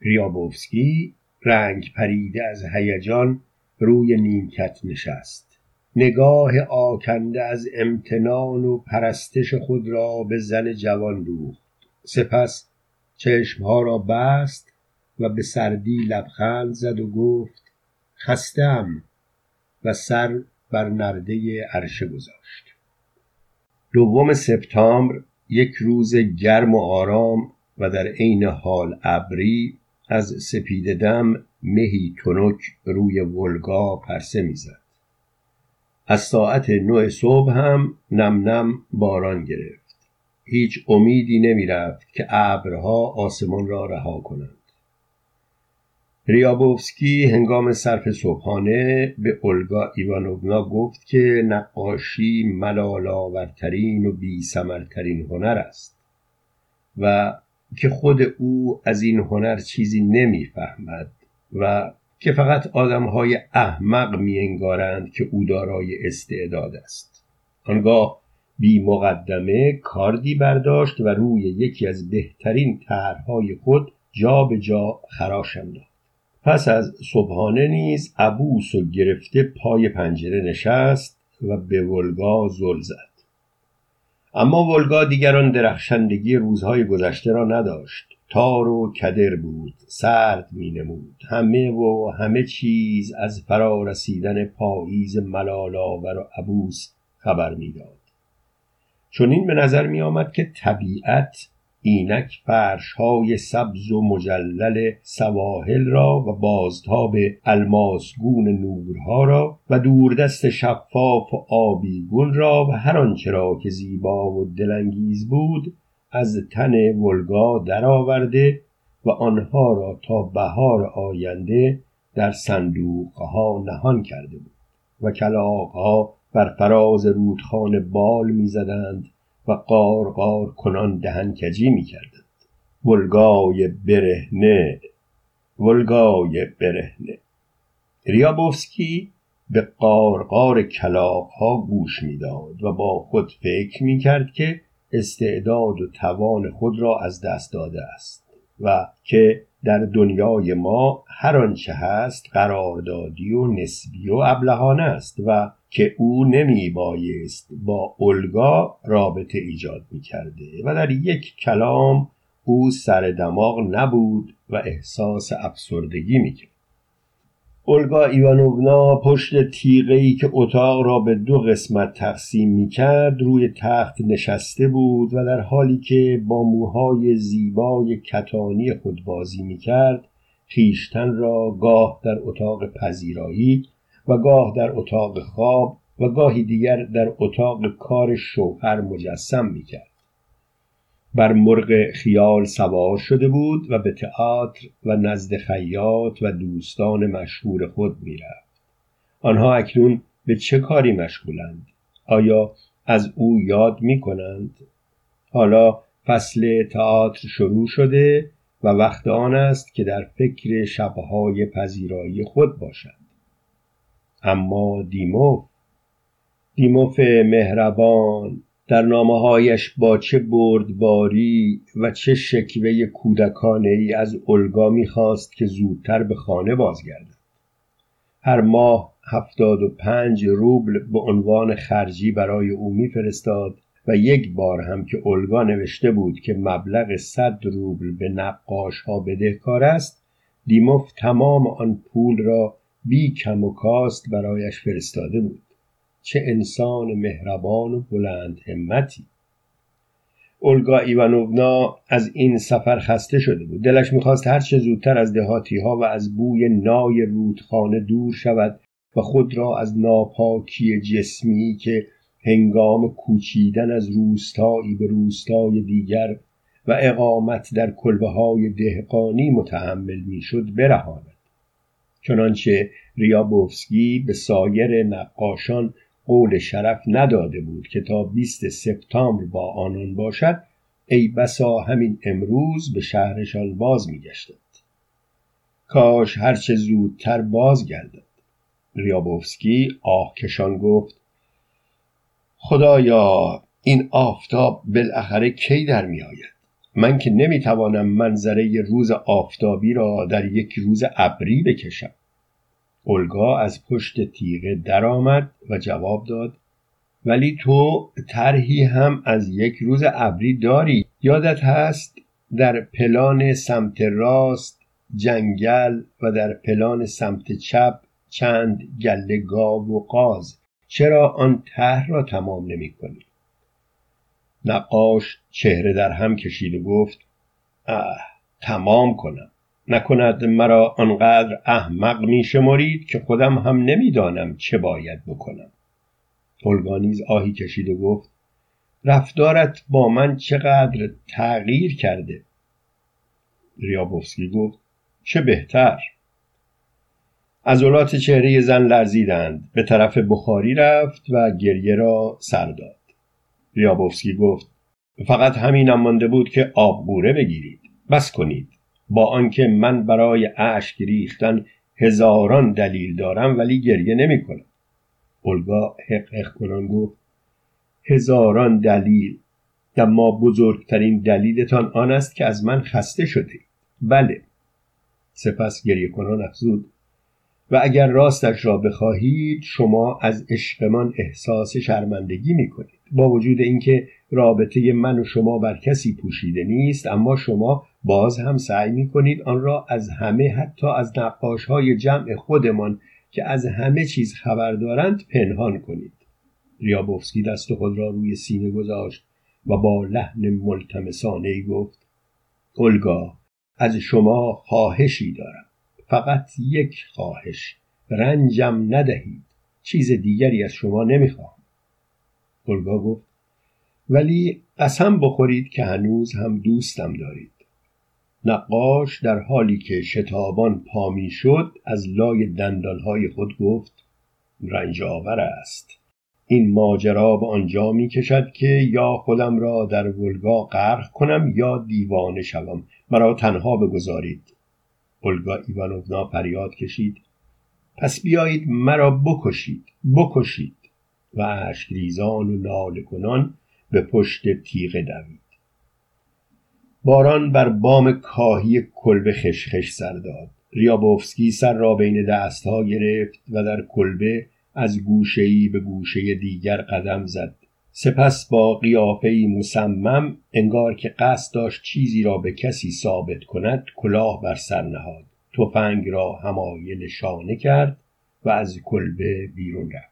ریابوفسکی رنگ پریده از هیجان روی نیمکت نشست. نگاه آکنده از امتنان و پرستش خود را به زن جوان دوخت. سپس چشمها را بست و به سردی لبخند زد و گفت خستم و سر بر نرده عرشه گذاشت. دوم سپتامبر یک روز گرم و آرام و در عین حال ابری از سپید دم مهی تنک روی ولگا پرسه می‌زد. از ساعت نه صبح هم نم نم باران گرفت. هیچ امیدی نمی رفت که ابرها آسمان را رها کنند. ریابوفسکی هنگام صرف صبحانه به اولگا ایوانوگنا گفت که نقاشی ملالاورترین و بیسمرترین هنر است و که خود او از این هنر چیزی نمی‌فهمد و که فقط آدمهای احمق میانگارند که او دارای استعداد است. آنگاه بی مقدمه کاردی برداشت و روی یکی از بهترین طرحهای خود جا به جا خراش انداخت پس از صبحانه نیز عبوس و گرفته پای پنجره نشست و به ولگا زل زد. اما ولگا دیگران درخشندگی روزهای گذشته را نداشت. تار و کدر بود سرد می نمود همه و همه چیز از فرا رسیدن پاییز ملالاور و عبوس خبر می‌داد. چون این به نظر می آمد که طبیعت اینک فرش های سبز و مجلل سواحل را و بازتاب الماسگون نورها را و دوردست شفاف و آبیگون را و هر آنچه را که زیبا و دلانگیز بود از تن ولگا درآورده و آنها را تا بهار آینده در صندوقها نهان کرده بود. و کلاقها بر فراز رودخانه بال می‌زدند و قار قار کنان دهنکجی می‌کردند. ولگای برهنه ولگای برهنه. ریابوفسکی به قارقار کلاقها گوش می‌داد و با خود فکر می‌کرد که استعداد و توان خود را از دست داده است و که در دنیای ما هر آنچه هست قراردادی و نسبی و ابلهانه است و که او نمی بایست با الگا رابطه ایجاد می کرده و در یک کلام او سر دماغ نبود و احساس افسردگی می کرد. اولگا ایوانوونا پشت تیغه‌ای که اتاق را به دو قسمت تقسیم می کرد روی تخت نشسته بود و در حالی که با موهای زیبای کتانی خود بازی می کرد خیشتن را گاه در اتاق پذیرایی و گاه در اتاق خواب و گاهی دیگر در اتاق کار شوهر مجسم می کرد. بر مرغ خیال سوار شده بود و به تئاتر و نزد خیاط و دوستان مشهور خود می‌رفت. آنها اکنون به چه کاری مشغولند؟ آیا از او یاد می کنند؟ حالا فصل تئاتر شروع شده و وقت آن است که در فکر شبهای پذیرایی خود باشد. اما دیموف دیموف مهربان در نامههایش با چه بردباری و چه شکوه کودکانه ای از الگا می‌خواست که زودتر به خانه بازگردد. هر ماه هفتاد و پنج روبل به عنوان خرجی برای او میفرستاد و یک بار هم که الگا نوشته بود که مبلغ صد روبل به نقاش ها بدهکار است دیموف تمام آن پول را بی کم و کاست برایش فرستاده بود. چه انسان مهربان و بلند همتی. اولگا ایوانوونا از این سفر خسته شده بود. دلش می‌خواست هر چه زودتر از دهاتی ها و از بوی نای رودخانه دور شود و خود را از ناپاکی جسمی که هنگام کوچیدن از روستایی به روستای دیگر و اقامت در کلبه های دهقانی متحمل می‌شد برهاند. چنانچه ریابوفسکی به سایر نقاشان قول شرف نداده بود که تا 20 سپتامبر با آنان باشد ای بسا همین امروز به شهرشان باز میگشتند کاش هرچه زودتر بازگردد ریابوفسکی آه کشان گفت خدایا این آفتاب بالاخره کی در می آید؟ من که نمی توانم منظره روز آفتابی را در یک روز ابری بکشم. اولگا از پشت تیغه درآمد و جواب داد ولی تو طرحی هم از یک روز ابری داری. یادت هست در پلان سمت راست جنگل و در پلان سمت چپ چند گله گاو و قاز. چرا آن طرح را تمام نمی کنی؟ نقاش چهره در هم کشید و گفت اه تمام کنم. نکند مرا آنقدر احمق می شمارید که خودم هم نمی‌دانم چه باید بکنم. پلگانیز آهی کشید و گفت رفتارت با من چقدر تغییر کرده؟ ریابوفسکی گفت چه بهتر. عضلات چهره زن لرزیدند به طرف بخاری رفت و گریه را سر داد. ریابوفسکی گفت فقط همینم مانده بود که آب بوره بگیرید. بس کنید. با آنکه من برای اشک ریختن هزاران دلیل دارم ولی گریه نمی کنم اولگا حق کنان گفت هزاران دلیل ما بزرگترین دلیلتان آن است که از من خسته شده بله. سپس گریه کنان افزود. و اگر راستش را بخواهید شما از عشقمان احساس شرمندگی می کنید با وجود اینکه رابطه من و شما بر کسی پوشیده نیست اما شما باز هم سعی می کنید آن را از همه حتی از نقاش های جمع خودمان که از همه چیز خبر دارند پنهان کنید. ریابوفسکی دست خود را روی سینه گذاشت و با لحن ملتمسانه گفت اولگا از شما خواهشی دارم. فقط یک خواهش رنجم ندهید. چیز دیگری از شما نمی‌خواهم. اولگا گفت ولی قسم بخورید که هنوز هم دوستم دارید. نقاش در حالی که شتابان پا شد از لای دندانهای خود گفت رنج آور است. این ماجرا به آنجا می کشد که یا خودم را در ولگا غرق کنم یا دیوانه شوم. مرا تنها بگذارید. اولگا ایوانونا فریاد کشید. پس بیایید مرا بکشید بکشید. و اشک ریزان و ناله کنان به پشت تیغه دوید. باران بر بام کاهی کلبه خشخش سر داد. ریابوفسکی سر را بین دستها گرفت و در کلبه از گوشهای به گوشه دیگر قدم زد. سپس با قیافهای مصمم انگار که قصد داشت چیزی را به کسی ثابت کند کلاه بر سر نهاد. تفنگ را همایل شانه کرد و از کلبه بیرون رفت.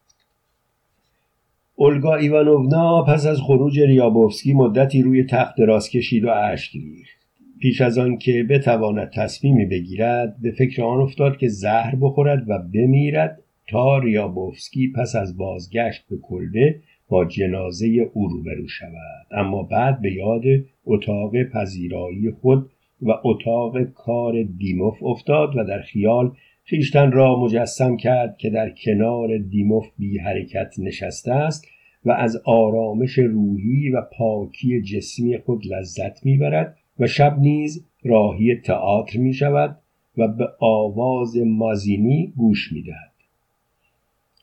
اولگا ایوانوونا پس از خروج ریابوفسکی مدتی روی تخت دراز کشید و اشک ریخت. پیش از آن که بتواند تصمیمی بگیرد به فکر آن افتاد که زهر بخورد و بمیرد تا ریابوفسکی پس از بازگشت به کلبه با جنازه او روبرو شود. اما بعد به یاد اتاق پذیرایی خود و اتاق کار دیموف افتاد و در خیال خیشتن را مجسم کرد که در کنار دیموف بی حرکت نشسته است و از آرامش روحی و پاکی جسمی خود لذت می‌برد و شب نیز راهی تئاتر می شود و به آواز مازینی گوش می دهد.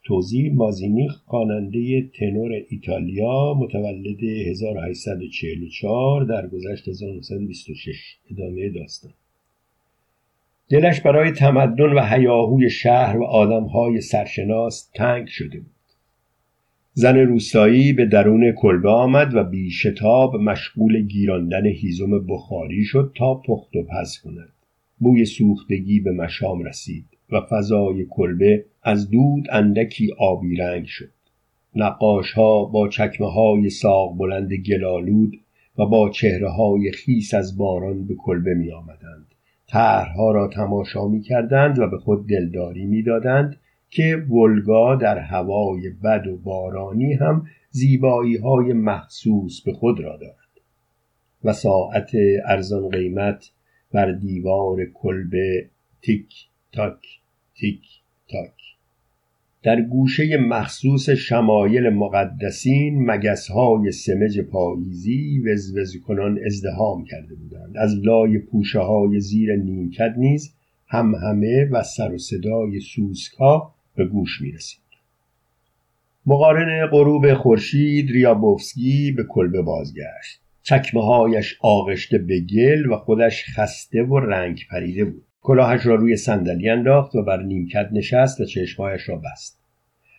توضیح مازینی خواننده تنور ایتالیا متولد 1844 در گذشت 1926 ادامه داستان دلش برای تمدن و هیاهوی شهر و آدمهای سرشناس تنگ شده بود. زن روستایی به درون کلبه آمد و بی شتاب مشغول گیراندن هیزم بخاری شد تا پخت و پز کند. بوی سوختگی به مشام رسید و فضای کلبه از دود اندکی آبی رنگ شد. نقاش ها با چکمه های ساق بلند گلالود و با چهره های خیس از باران به کلبه می آمدند طرحها را تماشا می کردند و به خود دلداری می دادند که ولگا در هوای بد و بارانی هم زیبایی های مخصوص به خود را دارد. و ساعت ارزان قیمت بر دیوار کلبه تیک تاک تیک تاک. در گوشه مخصوص شمایل مقدسین های سمج پاییزی وزوز کنان ازدهام کرده بودند. از لای پوشه های زیر نیمکت نیز هم همه و سر و صدای سوسکا به گوش می رسید. مقارن غروب خورشید ریابوفسکی به کلبه بازگشت. چکمه هایش آغشته به گل و خودش خسته و رنگ پریده بود. کلاهش را روی صندلی انداخت و بر نیمکت نشست و چشمهایش را بست.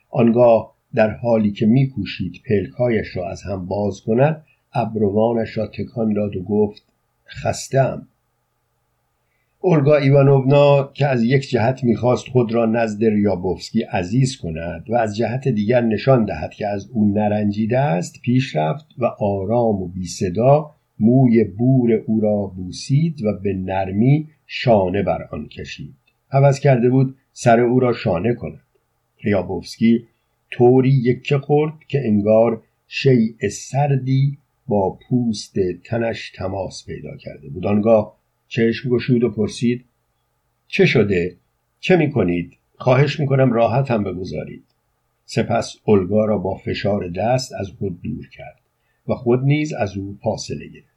آنگاه در حالی که میکوشید پلکهایش را از هم باز کند ابروانش را تکان داد و گفت خستم اولگا ایوانوونا که از یک جهت می‌خواست خود را نزد ریابوفسکی عزیز کند و از جهت دیگر نشان دهد که از او نرنجیده است پیش رفت و آرام و بی صدا موی بور او را بوسید و به نرمی شانه بر آن کشید. عوض کرده بود سر او را شانه کند. ریابوفسکی طوری یکه خورد که انگار شیء سردی با پوست تنش تماس پیدا کرده بود. آنگاه چشم گشود و پرسید چه شده؟ چه می کنید خواهش می کنم راحت هم بگذارید. سپس اولگا را با فشار دست از خود دور کرد و خود نیز از او فاصله گرفت.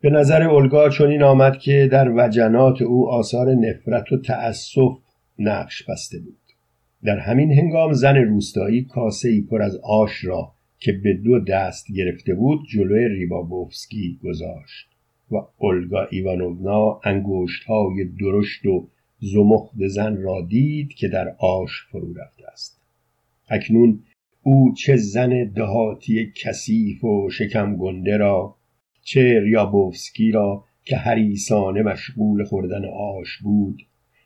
به نظر اولگا چنین آمد که در وجنات او آثار نفرت و تأسف نقش بسته بود. در همین هنگام زن روستایی کاسه ای پر از آش را که به دو دست گرفته بود جلوی ریبابوفسکی گذاشت و اولگا ایوانونا انگوشت های درشت و زمخت زن را دید که در آش فرو رفته است. اکنون او چه زن دهاتی کثیف و شکم گنده را چه ریابوفسکی را که هریسانه مشغول خوردن آش بود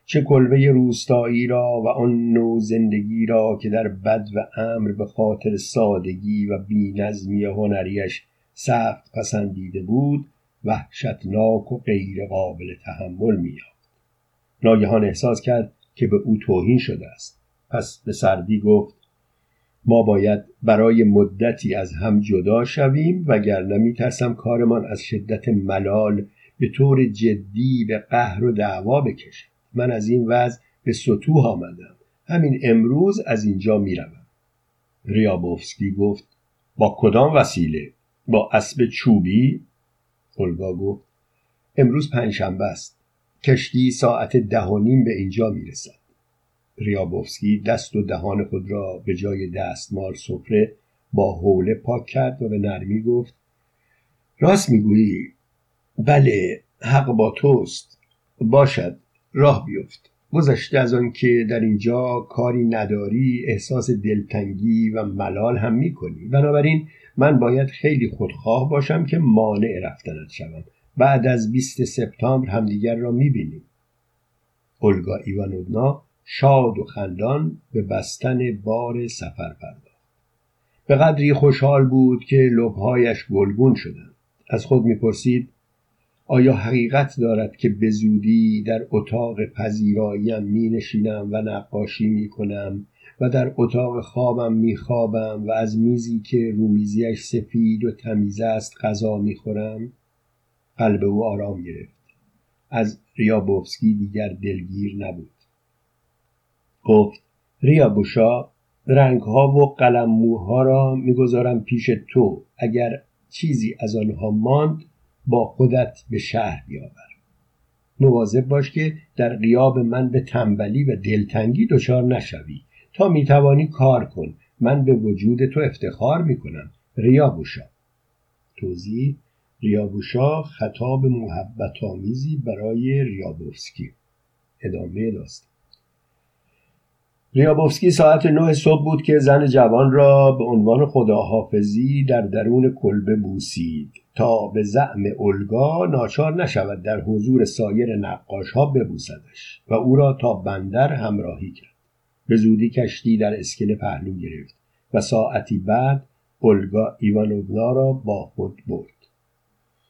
چه کلبه روستایی را و آن نوع زندگی را که در بد و امر به خاطر سادگی و بینظمی هنریش سخت پسندیده بود وحشتناک و غیر قابل تحمل میافت ناگهان احساس کرد که به او توهین شده است. پس به سردی گفت ما باید برای مدتی از هم جدا شویم وگرنه میترسم کارمان از شدت ملال به طور جدی به قهر و دعوا بکشد. من از این وضع به سطوح آمدم. همین امروز از اینجا می‌روم. ریابوفسکی گفت با کدام وسیله؟ با اسب چوبی؟ اولگا گفت امروز پنجشنبه است. کشتی ساعت ده و نیم به اینجا می‌رسد. ریابوفسکی دست و دهان خود را به جای دستمال سفره با حوله پاک کرد و به نرمی گفت راست می‌گویی. بله حق با توست. باشد. راه بیفت. گذشته از آن که در اینجا کاری نداری احساس دلتنگی و ملال هم می‌کنی. بنابراین من باید خیلی خودخواه باشم که مانع رفتنت شوم. بعد از 20 سپتامبر همدیگر را می‌بینیم. اولگا ایوانونا شاد و خندان به بستن بار سفر پرداخت. به قدری خوشحال بود که لبهایش گلگون شدند. از خود می‌پرسید آیا حقیقت دارد که به زودی در اتاق پذیراییم می نشینم و نقاشی می کنم و در اتاق خوابم می خوابم و از میزی که رومیزیش سفید و تمیز است غذا می خورم قلب او آرام گرفت. از ریابوفسکی دیگر دلگیر نبود. گفت ریابوشا رنگها و قلم موها را می‌گذارم پیش تو. اگر چیزی از آنها ماند با خودت به شهر بیاور. مواظب باش که در قیاب من به تنبلی و دلتنگی دچار نشوی. تا می‌توانی کار کن. من به وجود تو افتخار می‌کنم. ریابوشا. توضیح ریابوشا خطاب محبت آمیزی برای ریابوفسکی. ادامه داستان. ریابوفسکی ساعت نه صبح بود که زن جوان را به عنوان خداحافظی در درون کلبه بوسید تا به زعم اولگا ناچار نشود در حضور سایر نقاش ها ببوسدش و او را تا بندر همراهی کرد. به زودی کشتی در اسکله پهلو گرفت و ساعتی بعد اولگا ایوانونا را با خود برد.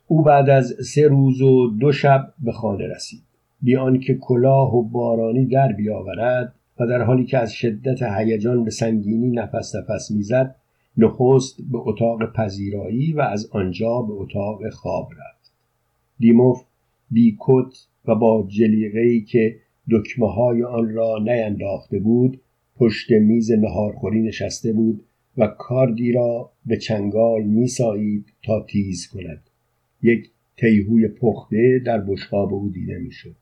او بعد از سه روز و دو شب به خانه رسید. بیان که کلاه و بارانی در بیاورد و در حالی که از شدت هیجان به سنگینی نفس نفس می‌زد نخست به اتاق پذیرایی و از آنجا به اتاق خواب رفت. دیموف بیکت و با جلیقهای که دکمه های آن را نینداخته بود پشت میز نهارخوری نشسته بود و کاردی را به چنگال میسایید تا تیز کند. یک تیهوی پخته در بشقاب او دیده می‌شد.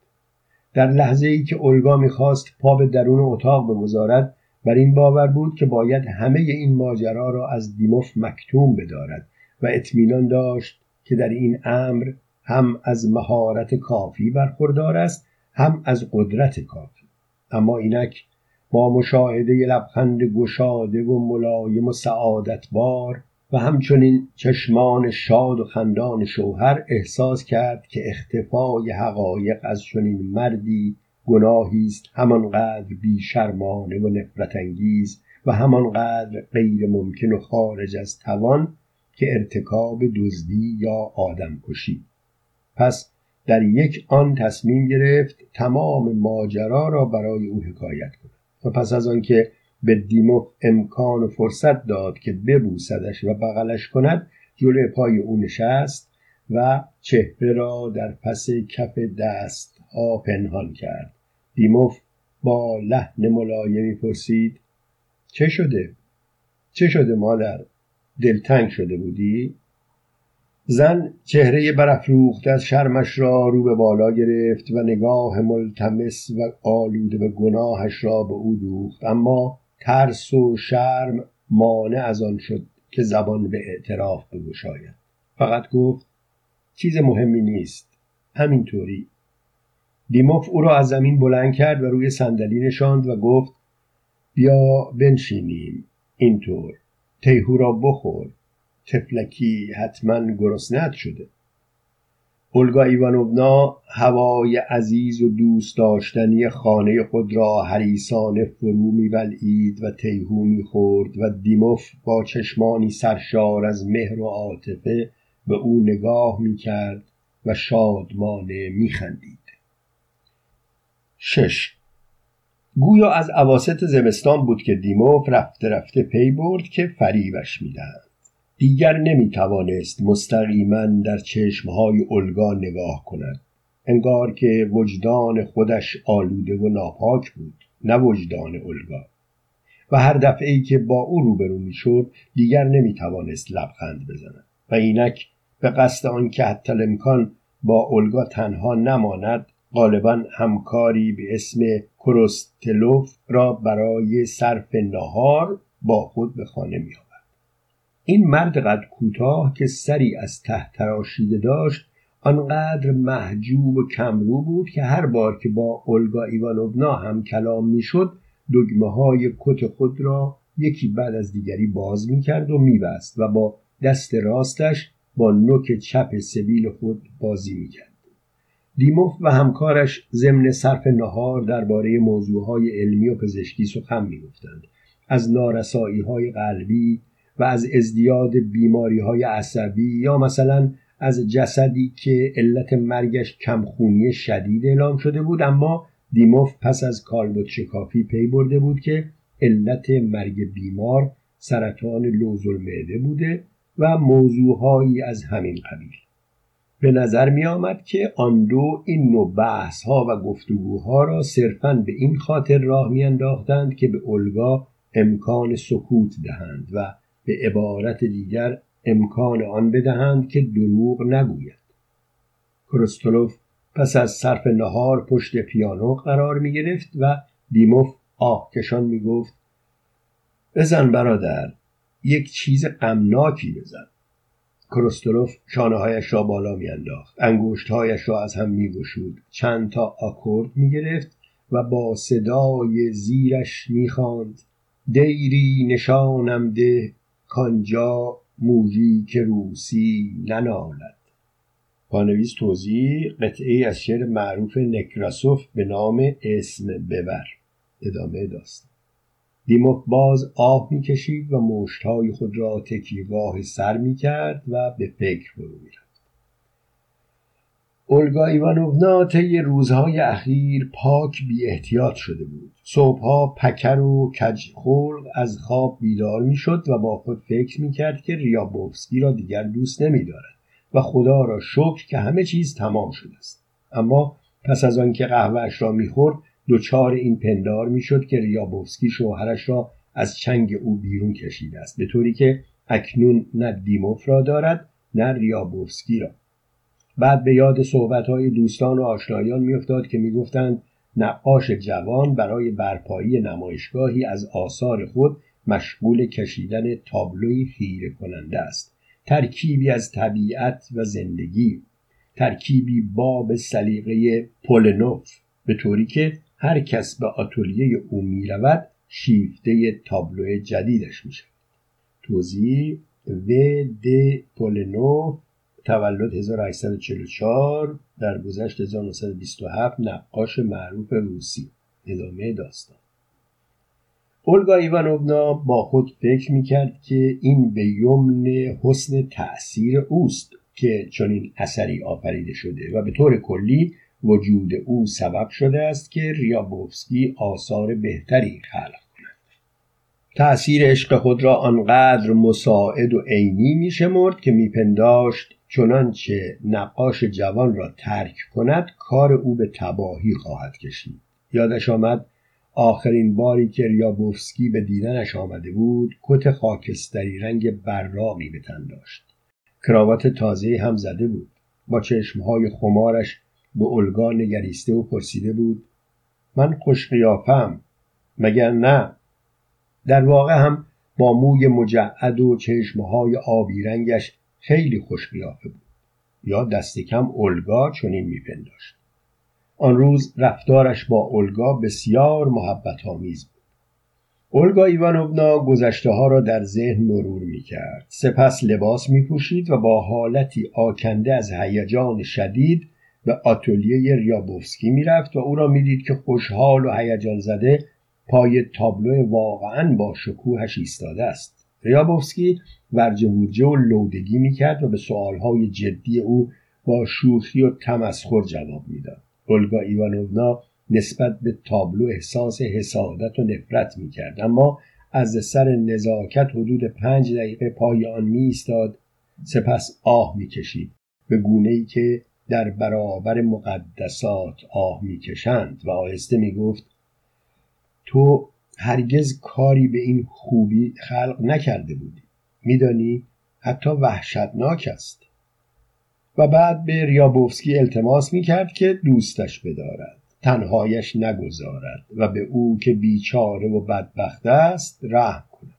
در لحظه ای که اولگا می‌خواست پا به درون اتاق بگذارد بر این باور بود که باید همه این ماجرا را از دیموف مکتوم بدارد و اطمینان داشت که در این امر هم از مهارت کافی برخوردار است هم از قدرت کافی. اما اینک با مشاهده لبخند گشاده و ملایم و سعادتبار و همچنین چشمان شاد و خندان شوهر احساس کرد که اختفای حقایق از چنین مردی گناهی است همانقدر بیشرمانه و نفرت انگیز و همانقدر غیر ممکن و خارج از توان که ارتکاب دزدی یا آدم کشی پس در یک آن تصمیم گرفت تمام ماجرا را برای او حکایت کند. و پس از آنکه به دیمو امکان و فرصت داد که ببوسدش و بغلش کند جلوی پای او نشست و چهره را در پس کف دست ها پنهان کرد دیموف با لحن ملایمی پرسید چه شده؟ چه شده مادر؟ دلتنگ شده بودی؟ زن چهره برافروخته از شرمش را رو به بالا گرفت و نگاه ملتمس و آلوده به گناهش را به او دوخت اما ترس و شرم مانع از آن شد که زبان به اعتراف بگشاید. فقط گفت چیز مهمی نیست همینطوری. دیموف او را از زمین بلند کرد و روی صندلی نشاند و گفت بیا بنشینیم اینطور. تیهو را بخور. تفلکی حتما گرسنت شده. اولگا ایوانونا هوای عزیز و دوست داشتنی خانه خود را حریسانه فرو میبلعید و تیهو می‌خورد و دیموف با چشمانی سرشار از مهر و عاطفه به او نگاه می‌کرد و شادمانه میخندید. شش. گویا از عواست زمستان بود که دیموف رفته رفته پی برد که فریبش می‌دهند دیگر نمی‌توانست مستقیما در چشمهای الگا نگاه کند. انگار که وجدان خودش آلوده و ناپاک بود نه وجدان الگا. و هر دفعه ای که با او روبرو می‌شد دیگر نمی‌توانست لبخند بزند. و اینک به قصد آنکه حتی امکان با الگا تنها نماند غالبا همکاری به اسم کروستلوف را برای صرف نهار با خود به خانه می این مرد قد کوتاه که سری از ته تراشیده داشت آنقدر محجوب و کمرو بود که هر بار که با اولگا ایوانونا هم کلام می‌شد دگمه های کت خود را یکی بعد از دیگری باز می‌کرد و میبست و با دست راستش با نوک چپ سبیل خود بازی می‌کرد. دیموف و همکارش ضمن صرف نهار درباره موضوعهای علمی و پزشکی سخن می‌گفتند. از نارسایی های قلبی و از ازدیاد بیماری های عصبی یا مثلا از جسدی که علت مرگش کمخونی شدید اعلام شده بود اما دیموف پس از کالبوت شکافی پی برده بود که علت مرگ بیمار سرطان لوز المعده بوده و موضوعهایی از همین قبیل. به نظر می آمد که آن دو این نوع بحث ها و گفتگوها را صرفا به این خاطر راه می انداختند که به الگا امکان سکوت دهند و به عبارت دیگر امکان آن بدهند که دروغ نگوید. کرستولوف پس از صرف نهار پشت پیانو قرار می گرفت و دیموف آهکشان می گفت بزن برادر یک چیز غمناکی بزن. کرستولوف شانه هایش را بالا میانداخت انگشت هایش را از هم میگشود چند تا آکورد می‌گرفت و با صدای زیرش می‌خواند دیری نشانم ده کانجا موجی که روسی ننالد. پانویس توضیح قطعه از شعر معروف نکراسوف به نام اسم ببر. ادامه داستان. دیموف باز آه می‌کشید و مشتهای خود را تکیگاه سر می‌کرد و به فکر فرو می‌رفت. اولگا ایوانوونا طی روزهای اخیر پاک بی احتیاط شده بود. صبحها پکر و کج خلق از خواب بیدار می‌شد و با خود فکر می‌کرد که ریابوفسکی را دیگر دوست نمیدارد و خدا را شکر که همه چیز تمام شده است. اما پس از آنکه قهوهاش را می‌خورد دچار این پندار می‌شد که ریابوفسکی شوهرش را از چنگ او بیرون کشیده است به طوری که اکنون نه دیموف را دارد نه ریابوفسکی را. بعد به یاد صحبتهای دوستان و آشنایان میافتاد که می‌گفتند نقاش جوان برای برپایی نمایشگاهی از آثار خود مشغول کشیدن تابلوی خیره کننده است. ترکیبی از طبیعت و زندگی. ترکیبی باب سلیقه پولنوف. به طوری که هر کس به آتلیه او می رود شیفته تابلو جدیدش می شود توضیح و د پولنوف تولد 1844 در گذشت 1927 نقاش معروف روسی. ادامه داستان. اولگا ایوانوونا با خود فکر می‌کرد که این به یمن حسن تأثیر اوست که چنین اثری آفریده شده و به طور کلی وجود او سبب شده است که ریابوفسکی آثار بهتری خلق کند. تأثیر عشق خود را آنقدر مساعد و عینی میشمرد که میپنداشت چنانچه نقاش جوان را ترک کند کار او به تباهی خواهد کشید. یادش آمد آخرین باری که ریابوفسکی به دیدنش آمده بود کت خاکستری رنگ براقی به تن داشت. کراوات تازه هم زده بود. با چشمهای خمارش به الگا نگریسته و پرسیده بود من خوش قیافم مگر نه؟ در واقع هم با موی مجعد و چشمهای آبی رنگش خیلی خوش قیافه بود. یا دست کم الگا چنین میپنداشت. آن روز رفتارش با اولگا بسیار محبت آمیز بود. اولگا ایوانوونا گذشته ها را در ذهن مرور می کرد سپس لباس می پوشید و با حالتی آکنده از هیجان شدید به آتلیه ریابوفسکی می رفت و او را می دید که خوشحال و هیجان زده پای تابلو واقعا با شکوهش ایستاده است. ریابوفسکی ورجه ورجه و لودگی می کرد و به سوالهای جدی او با شوخی و تمسخر جواب می‌داد. اولگا ایوانونا نسبت به تابلو احساس حسادت و نفرت می کرد اما از سر نزاکت حدود پنج دقیقه پای آن می ایستاد سپس آه می کشید به گونه ای که در برابر مقدسات آه می‌کشند و آهسته می گفت تو هرگز کاری به این خوبی خلق نکرده بودی. میدانی حتی وحشتناک است. و بعد به ریابوفسکی التماس می‌کرد که دوستش بدارد. تنهایش نگذارد و به او که بیچاره و بدبخت است رحم کند.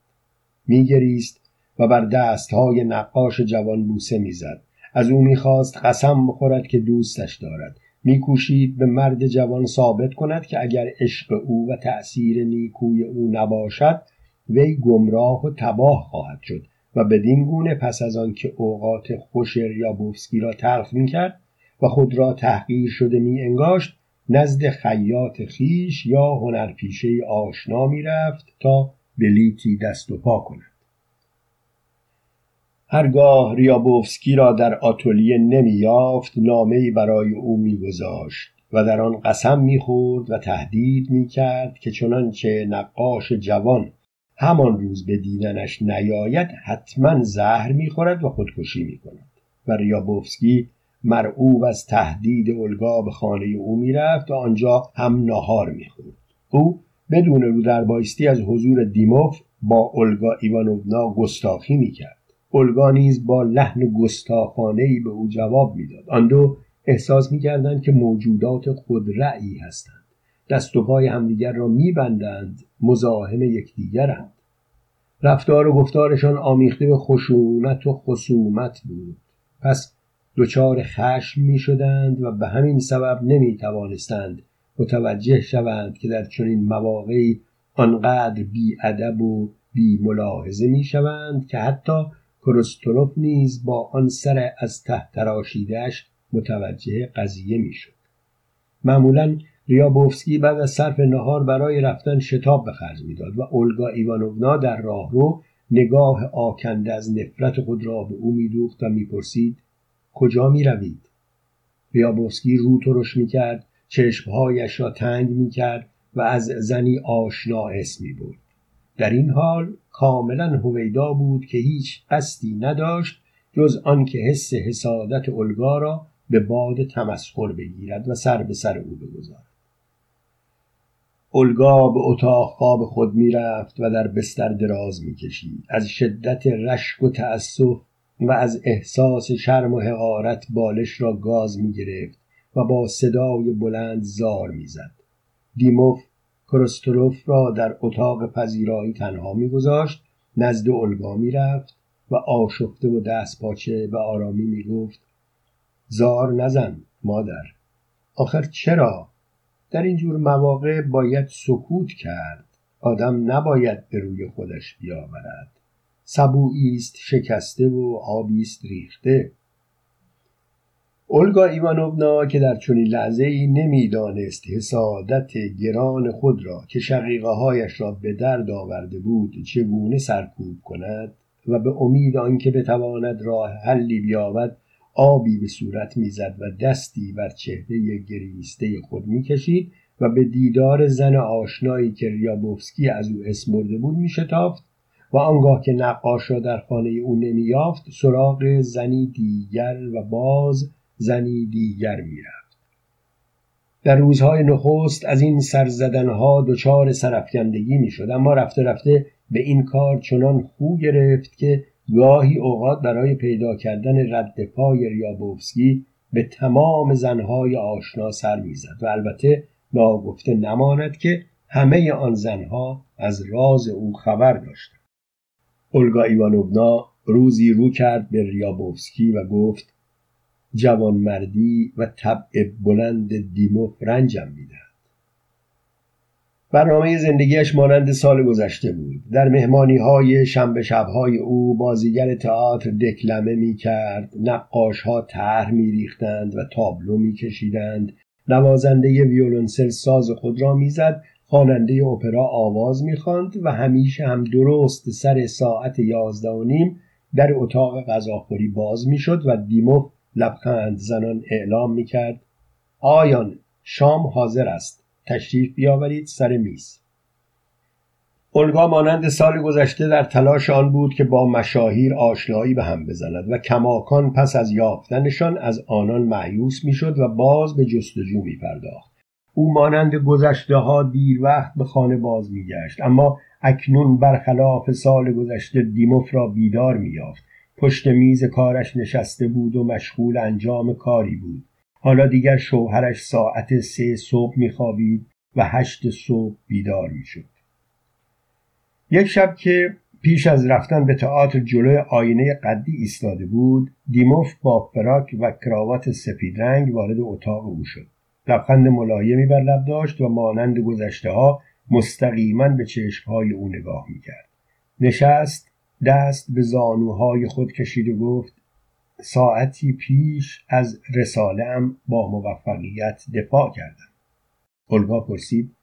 میگریست و بر دستهای نقاش جوان بوسه می‌زد. از او می‌خواست قسم بخورد که دوستش دارد. میکوشید به مرد جوان ثابت کند که اگر عشق او و تأثیر نیکوی او نباشد وی گمراه و تباه خواهد شد. و بدین گونه پس از آنکه اوقات خوش ریابوفسکی را تلخ می‌کرد و خود را تحقیر شده می انگاشت نزد خیاط خیش یا هنرپیشه آشنا می‌رفت تا بلیتی دست و پا کند. هرگاه ریابوفسکی را در آتلیه نمییافت نامهای برای او میگذاشت و در آن قسم می‌خورد و تهدید می‌کرد که چنانچه نقاش جوان همان روز به دیدنش نیاید حتما زهر می‌خورد و خودکشی می‌کند. و ریابوفسکی مرعوب از تهدید اولگا به خانه او می‌رفت و آنجا هم نهار می‌خورد. او بدون رو در بایستی از حضور دیموف با اولگا ایوانوونا گستاخی می‌کرد. اولگا نیز با لحن گستاخانهای به او جواب می‌داد. آن دو احساس می‌کردند که موجودات خودرأیی هستند. دست و پای همدیگر را میبندند مزاحم یکدیگرند رفتار و گفتارشان آمیخته به خشونت و خصومت بود پس دچار خشم می شدند و به همین سبب نمی توانستند متوجه شوند که در چنین مواقعی آنقدر بی ادب و بی ملاحظه می شوند که حتی کرستروف نیز با آن سر از ته تراشیدهش متوجه قضیه می شد. معمولا ریابوفسکی بعد از صرف نهار برای رفتن شتاب به خرج می‌داد و اولگا ایوانوونا در راهرو نگاه آکنده از نفرت خود را به او میدوخت و می‌پرسید کجا می‌روید؟ ریابوفسکی رو ترش می‌کرد چشمهایش را تنگ می‌کرد و از زنی آشنا اسم می‌برد. در این حال کاملا هویدا بود که هیچ قصدی نداشت جز آنکه حس حسادت اولگا را به باد تمسخر بگیرد و سر به سر او بگذارد. اولگا به اتاق خواب خود می‌رفت و در بستر دراز می‌کشید. از شدت رشک و تأسف و از احساس شرم و حقارت بالش را گاز می گرفت و با صدای بلند زار می‌زد. دیموف کروستروف را در اتاق پذیرایی تنها میگذاشت نزد الگا می‌رفت و آشفته و دست پاچه به آرامی می‌گفت زار نزن مادر. آخر چرا؟ در این جور مواقع باید سکوت کرد. آدم نباید به روی خودش بیاورد. سبویی است شکسته و آبی است ریخته. اولگا ایوانوونا که در چنین لحظه ای نمی‌دانست حسادت گران خود را که شقیقه هایش را به درد آورده بود چگونه سرکوب کند و به امید آنکه بتواند راه حلی بیابد آبی به صورت می‌زد و دستی بر چهره گریسته خود می‌کشید و به دیدار زن آشنایی که ریابوفسکی از او اسمرده بود میشتافت و آنگاه که نقاش را در خانه او نمییافت سراغ زنی دیگر و باز زنی دیگر می‌رفت. در روزهای نخست از این سرزدنها دچار سرفکندگی می‌شد اما رفته رفته به این کار چنان خو گرفت که گاهی اوقات برای پیدا کردن رد پای ریابوفسکی به تمام زنهای آشنا سر می‌زد و البته ناگفته نماند که همه آن زنها از راز او خبر داشتند. اولگا ایوانوبنا روزی رو کرد به ریابوفسکی و گفت جوانمردی و طبع بلند دیموف رنجم می‌دهد. برنامه زندگیش مانند سال گذشته بود. در مهمانی های شنبه شبهای او بازیگر تئاتر دکلمه می کرد نقاش ها طرح می ریختند و تابلو می کشیدند نوازنده ویولونسل ساز خود را می‌زد. خواننده اپرا آواز می‌خواند و همیشه هم درست سر ساعت یازده و نیم در اتاق غذاخوری باز می‌شد و دیموف لبخند زنان اعلام می‌کرد. آیان شام حاضر است. تشریف بیاورید سر میز. اولگا مانند سال گذشته در تلاش آن بود که با مشاهیر آشنایی به هم بزند و کماکان پس از یافتنشان از آنان معیوس می‌شد و باز به جستجو می پرداخت. او مانند گذشته ها دیر وقت به خانه باز میگشت اما اکنون برخلاف سال گذشته دیموف را بیدار مییافت. پشت میز کارش نشسته بود و مشغول انجام کاری بود. حالا دیگر شوهرش ساعت سه صبح میخوابید و هشت صبح بیدار می‌شد. یک شب که پیش از رفتن به تئاتر جلوی آینه قدی ایستاده بود دیموف با فراک و کراوات سفید رنگ وارد اتاق او شد. لبخند ملایمی بر لب داشت و مانند گذشته ها مستقیما به چشمهای او نگاه می‌کرد. نشست دست به زانوهای خود کشید و گفت ساعتی پیش از رساله با موفقیت دفاع کردم. اولگا پرسید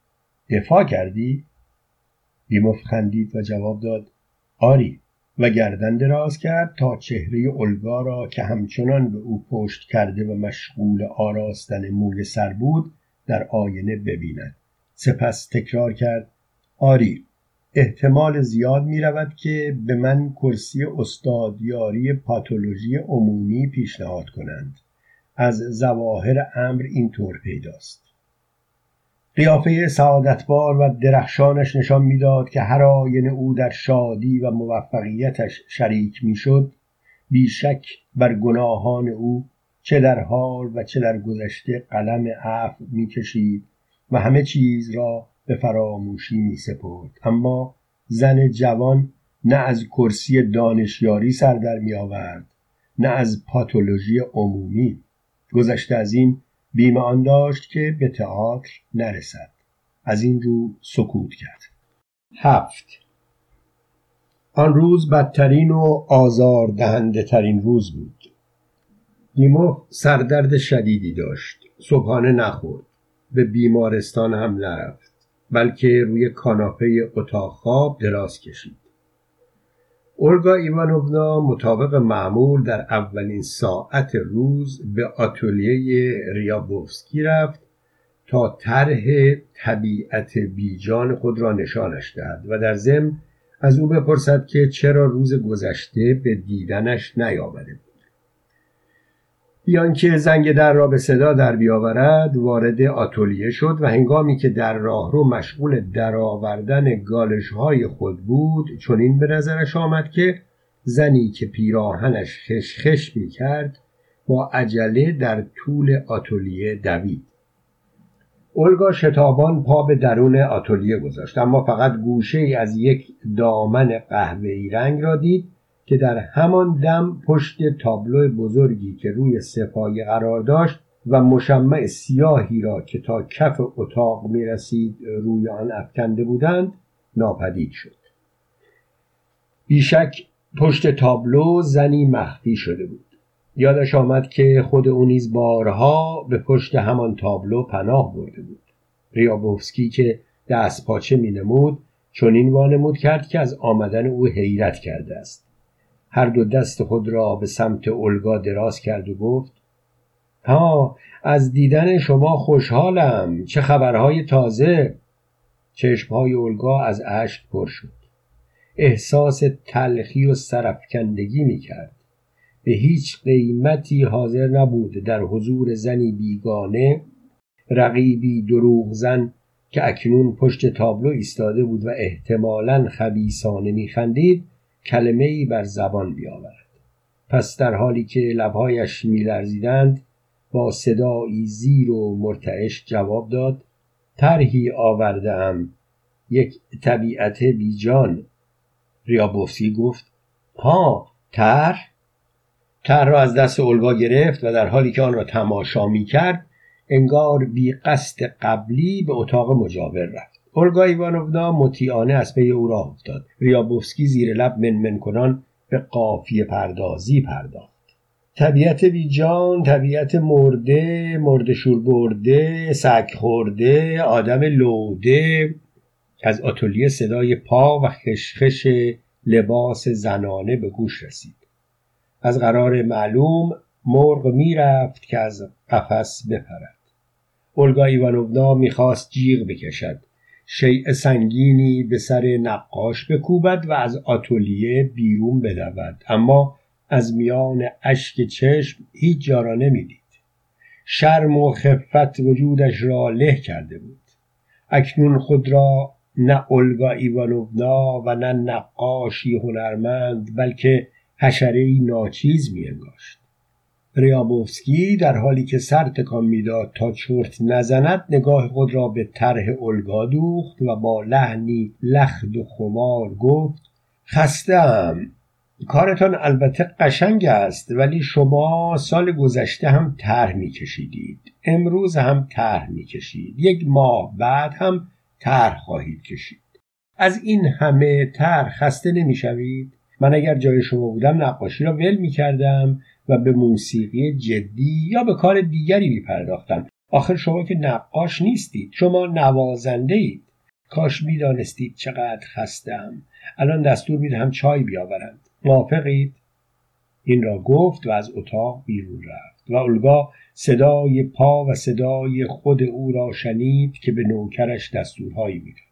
دفاع کردی؟ بیموف خندید و جواب داد آری. و گردن دراز کرد تا چهره اولگا را که همچنان به او پشت کرده و مشغول آراستن موی سر بود در آینه ببیند. سپس تکرار کرد آری. احتمال زیاد می رود که به من کرسی استادیاری پاتولوژی عمومی پیشنهاد کنند. از زواهر امر اینطور پیداست. قیافه سعادتبار و درخشانش نشان می‌داد که هر آینه او در شادی و موفقیتش شریک می‌شد بیشک بر گناهان او چه در حال و چه در گذشته قلم عفو می‌کشید و همه چیز را به فراموشی می سپرد. اما زن جوان نه از کرسی دانشیاری سر در می آورد نه از پاتولوژی عمومی. گذشته از این بیم آن داشت که به تئاتر نرسد. از این رو سکوت کرد. هفت. آن روز بدترین و آزار دهنده ترین روز بود. دیمو سردرد شدیدی داشت. صبحانه نخورد. به بیمارستان هم نرفت. بلکه روی کاناپه اتاق خواب دراز کشید. اولگا ایوانوونا مطابق معمول در اولین ساعت روز به آتولیه ریابوفسکی رفت تا طرح طبیعت بیجان خود را نشانش دهد و در ضمن از او بپرسد که چرا روز گذشته به دیدنش نیامده بود. بیان که زنگ در را به صدا در بیاورد وارد آتولیه شد و هنگامی که در راهرو مشغول درآوردن گالش های خود بود چنین به نظرش آمد که زنی که پیراهنش خشخش می کرد با عجله در طول آتولیه دوید. اولگا شتابان پا به درون آتولیه گذاشت اما فقط گوشه ای از یک دامن قهوه‌ای رنگ را دید که در همان دم پشت تابلو بزرگی که روی سپایه قرار داشت و مشمع سیاهی را که تا کف اتاق می رسید روی آن افکنده بودند ناپدید شد. بیشک پشت تابلو زنی مخفی شده بود. یادش آمد که خود او نیز بارها به پشت همان تابلو پناه برده بود. ریابوفسکی که دست پاچه می نمود چنین وانمود کرد که از آمدن او حیرت کرده است. هر دو دست خود را به سمت اولگا دراز کرد و گفت ها از دیدن شما خوشحالم چه خبرهای تازه. چشمهای اولگا از اشک پر شد. احساس تلخی و سرفکندگی می کرد به هیچ قیمتی حاضر نبود در حضور زنی بیگانه رقیبی دروغ زن که اکنون پشت تابلو ایستاده بود و احتمالا خبیسانه میخندید کلمه ای بر زبان بیاورد. پس در حالی که لبهایش میلرزیدند با صدایی زیر و مرتعش جواب داد طرحی آوردم یک طبیعت بیجان ریابوفسی گفت ها طرح؟ تر را از دست اولگا گرفت و در حالی که آن را تماشا می کرد انگار بی قصد قبلی به اتاق مجاور رفت. اولگا ایوانونا مطیعانه از پی او راه افتاد. ریابوفسکی زیر لب منمن کنان به قافیه پردازی پرداخت. طبیعت بیجان طبیعت مرده مرده شور برده سگ خورده آدم لوده از آتولیه صدای پا و خشخش لباس زنانه به گوش رسید. از قرار معلوم مرغ می‌رفت که از قفس بپرد. اولگا ایوانونا می‌خواست جیغ بکشد. شیء سنگینی به سر نقاش بکوبد و از آتولیه بیرون بدود. اما از میان اشک چشم هیچ جا را نمی‌دید. شرم و خفت وجودش را له کرده بود. اکنون خود را نه اولگا ایوانونا و نه نقاشی هنرمند بلکه حشره ناچیز می انگاشت. ریابوفسکی در حالی که سر تکان می‌داد تا چرت نزند نگاه خود را به طرح الگا دوخت و با لحنی لخت و خمار گفت خستم کارتان البته قشنگ است ولی شما سال گذشته هم طرح میکشیدید. امروز هم طرح می‌کشید. یک ماه بعد هم طرح خواهید کشید. از این همه طرح خسته نمی‌شوید؟ من اگر جای شما بودم نقاشی را ول می کردم و به موسیقی جدی یا به کار دیگری می پرداختم آخر شما که نقاش نیستید. شما نوازنده اید. کاش می دانستید چقدر خستم الان دستور می دهم چای بیاورند. موافقید؟ این را گفت و از اتاق بیرون رفت و اولگا صدای پا و صدای خود او را شنید که به نوکرش دستورهایی می‌داد.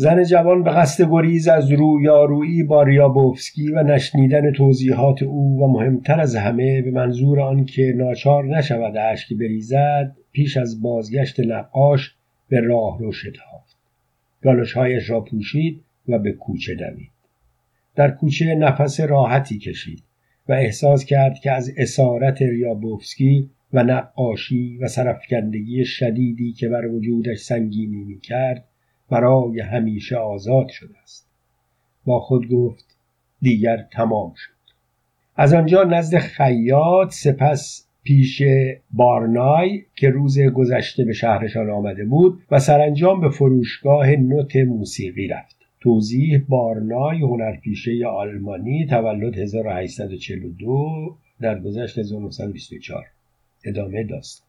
زن جوان به قصد گریز از رویارویی با ریابوفسکی و نشنیدن توضیحات او و مهمتر از همه به منظور آنکه ناچار نشود اشک بریزد پیش از بازگشت نقاش به راه رو شتافت گالوشهایش را پوشید و به کوچه دوید. در کوچه نفس راحتی کشید و احساس کرد که از اسارت ریابوفسکی و نقاشی و سرفکندگی شدیدی که بر وجودش سنگینی می کرد برای همیشه آزاد شده است. با خود گفت دیگر تمام شد. از آنجا نزد خیاط سپس پیش بارنای که روز گذشته به شهرشان آمده بود و سرانجام به فروشگاه نوت موسیقی رفت. توضیح بارنای هنرپیشه آلمانی تولد 1842 در گذشت 1924 ادامه داستان.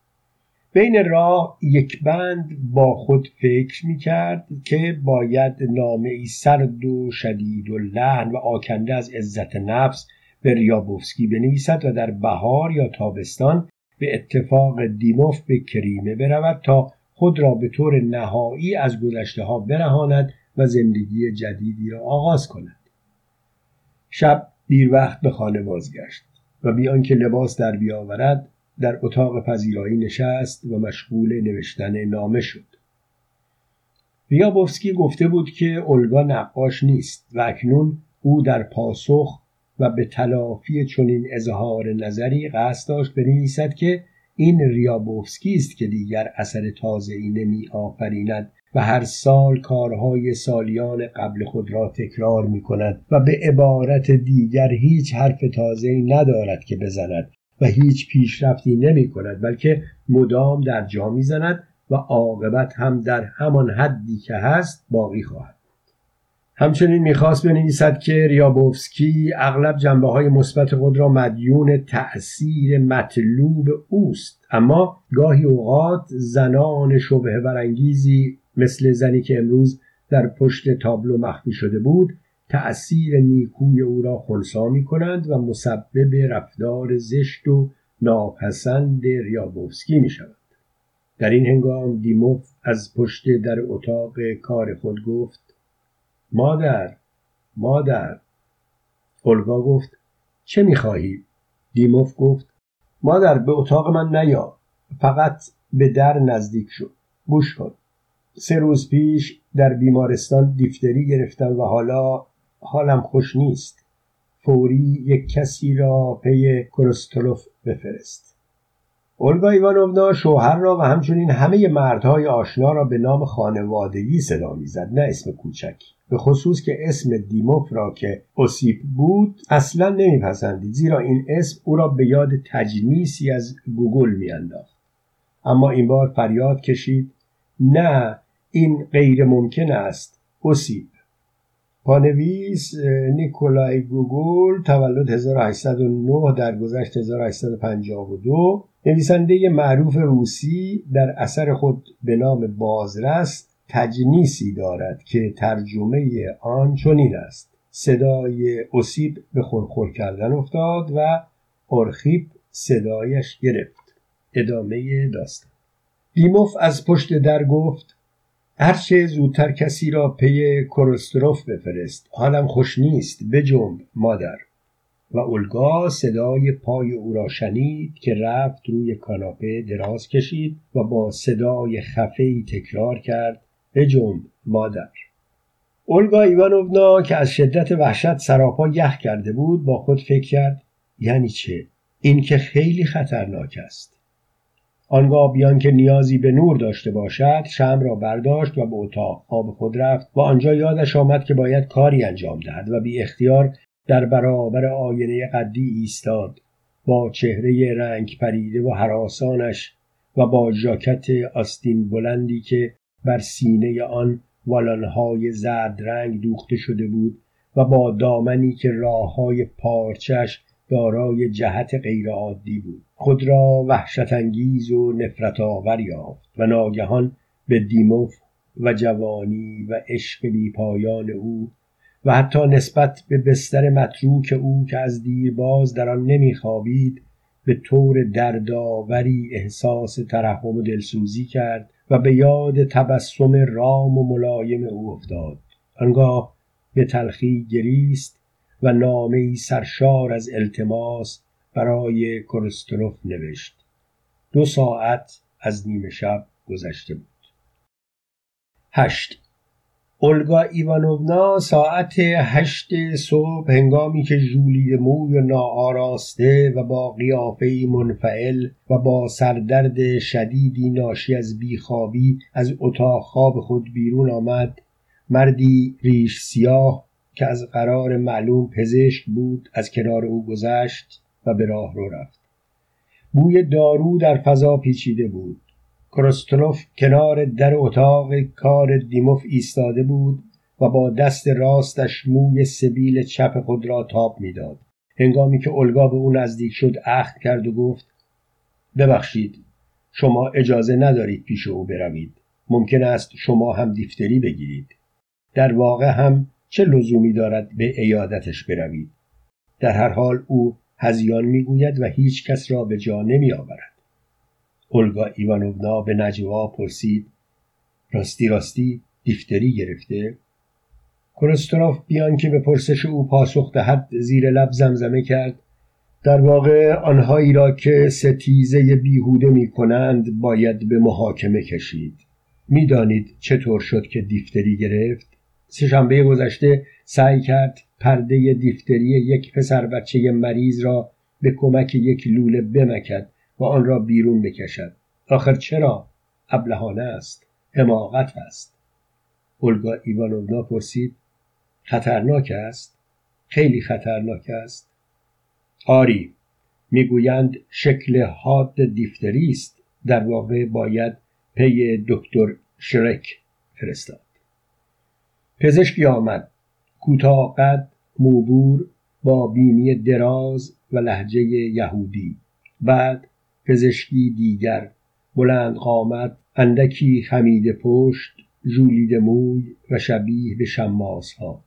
بین راه یک بند با خود فکر می کرد که باید نامه ای سرد و شدید و لحن و آکنده از عزت نفس به ریابوفسکی بنویسد و در بهار یا تابستان به اتفاق دیموف به کریمه برود تا خود را به طور نهایی از گذشته ها برهاند و زندگی جدیدی را آغاز کند. شب دیر وقت به خانه بازگشت و بیان که لباس در بیاورد در اتاق پذیرایی نشست و مشغول نوشتن نامه شد. ریابوفسکی گفته بود که اولگا نقاش نیست و اکنون او در پاسخ و به تلافی چنین اظهار نظری قصد داشت بنویسد که این ریابوفسکی است که دیگر اثر تازه ای آفریند و هر سال کارهای سالیان قبل خود را تکرار می کند و به عبارت دیگر هیچ حرف تازه ای ندارد که بزند. و هیچ پیشرفتی نمی کند بلکه مدام در جا می زند و عاقبت هم در همان حدی که هست باقی خواهد. همچنین می‌خواست بنویسد که ریابوفسکی اغلب جنبه های مثبت خود را مدیون تأثیر مطلوب اوست. اما گاهی اوقات زنان شبه برانگیزی مثل زنی که امروز در پشت تابلو مخفی شده بود تأثیر نیکوی او را خونسا می کنند و مسبب رفتار زشت و ناپسند ریابوفسکی می شود. در این هنگام دیموف از پشت در اتاق کار خود گفت مادر مادر. اولگا گفت چه می‌خواهی؟ دیموف گفت مادر به اتاق من نیا. فقط به در نزدیک شو. گوش کن. سه روز پیش در بیمارستان دیفتری گرفتم و حالا حالم خوش نیست. فوری یک کسی را پی کرستولوف بفرست. اولگا ایوانونا شوهر را و همچنین همه مردهای آشنا را به نام خانوادگی صدا می‌زد نه اسم کوچک به خصوص که اسم دیموف را که اوسیپ بود اصلا نمیپسندید زیرا این اسم او را به یاد تجنیسی از گوگول میانداخت. اما این بار فریاد کشید نه این غیر ممکن است. اوسیپ پانویس نیکولای گوگل تولد 1809 در گذشت 1852 نویسنده معروف روسی در اثر خود به نام بازرس تجنیسی دارد که ترجمه آن چنین است. صدای اسیب به خورخور کردن افتاد و ارخیب صدایش گرفت. ادامه داستان. دیموف از پشت در گفت هرچه زودتر کسی را پی کورستروف بفرست حالم خوش نیست بجنب مادر. و اولگا صدای پای او را شنید که رفت روی کاناپه دراز کشید و با صدای خفه تکرار کرد بجنب مادر. اولگا ایوانونا که از شدت وحشت سراپا یخ کرده بود با خود فکر کرد یعنی چه؟ این که خیلی خطرناک است. آنگاه بیان که نیازی به نور داشته باشد شم را برداشت و به اتاق آب خود رفت و آنجا یادش آمد که باید کاری انجام دهد و بی اختیار در برابر آینه قدی ایستاد. با چهره رنگ پریده و حراسانش و با ژاکت آستین بلندی که بر سینه آن والانهای زرد رنگ دوخته شده بود و با دامنی که راه های پارچش دارای جهت غیرعادی بود. خود را وحشت انگیز و نفرت آور یافت و ناگهان به دیموف و جوانی و عشق بیپایان او و حتی نسبت به بستر متروک او که از دیرباز در آن نمیخوابید به طور دردآوری احساس ترحم و دلسوزی کرد و به یاد تبسم رام و ملایم او افتاد. آنگاه به تلخی گریست و نامه سرشار از التماس برای کرستروف نوشت. دو ساعت از نیمه شب گذشته بود. هشت. اولگا ایوانونا ساعت هشت صبح هنگامی که ژولی موی ناآراسته و با قیافه منفعل و با سردرد شدیدی ناشی از بیخوابی از اتاق خواب خود بیرون آمد مردی ریش سیاه که از قرار معلوم پزشک بود از کنار او گذشت و به راه رو رفت. بوی دارو در فضا پیچیده بود. کروستلوف کنار در اتاق کار دیموف ایستاده بود و با دست راستش موی سبیل چپ خود را تاب می‌داد. هنگامی که اولگا به او نزدیک شد عهد کرد و گفت ببخشید شما اجازه ندارید پیش او بروید. ممکن است شما هم دیفتری بگیرید. در واقع هم چه لزومی دارد به ایادتش بروید؟ در هر حال او هزیان می‌گوید و هیچ کس را به جا نمی آورد اولگا ایوانونا به نجوا پرسید راستی راستی دیفتری گرفته؟ کرستروف بیان که به پرسش او پاسخ دهد زیر لب زمزمه کرد. در واقع آنهایی را که ستیزه بیهوده می کنند باید به محاکمه کشید. می‌دانید چطور شد که دیفتری گرفت؟ سهشنبه گذشته سعی کرد پرده دیفتری یک پسر بچه مریض را به کمک یک لوله بمکد و آن را بیرون بکشد. آخر چرا؟ ابلهانه است. حماقت است. اولگا ایوانونا پرسید خطرناک است؟ خیلی خطرناک است. آری می‌گویند شکل حاد دیفتری است. در واقع باید پی دکتر شرک فرستاد. پزشکی آمد. کوتاه قد موبور با بینی دراز و لحجه یهودی. بعد پزشکی دیگر بلند قامت اندکی خمید پشت ژولید موی و شبیه به شماس ها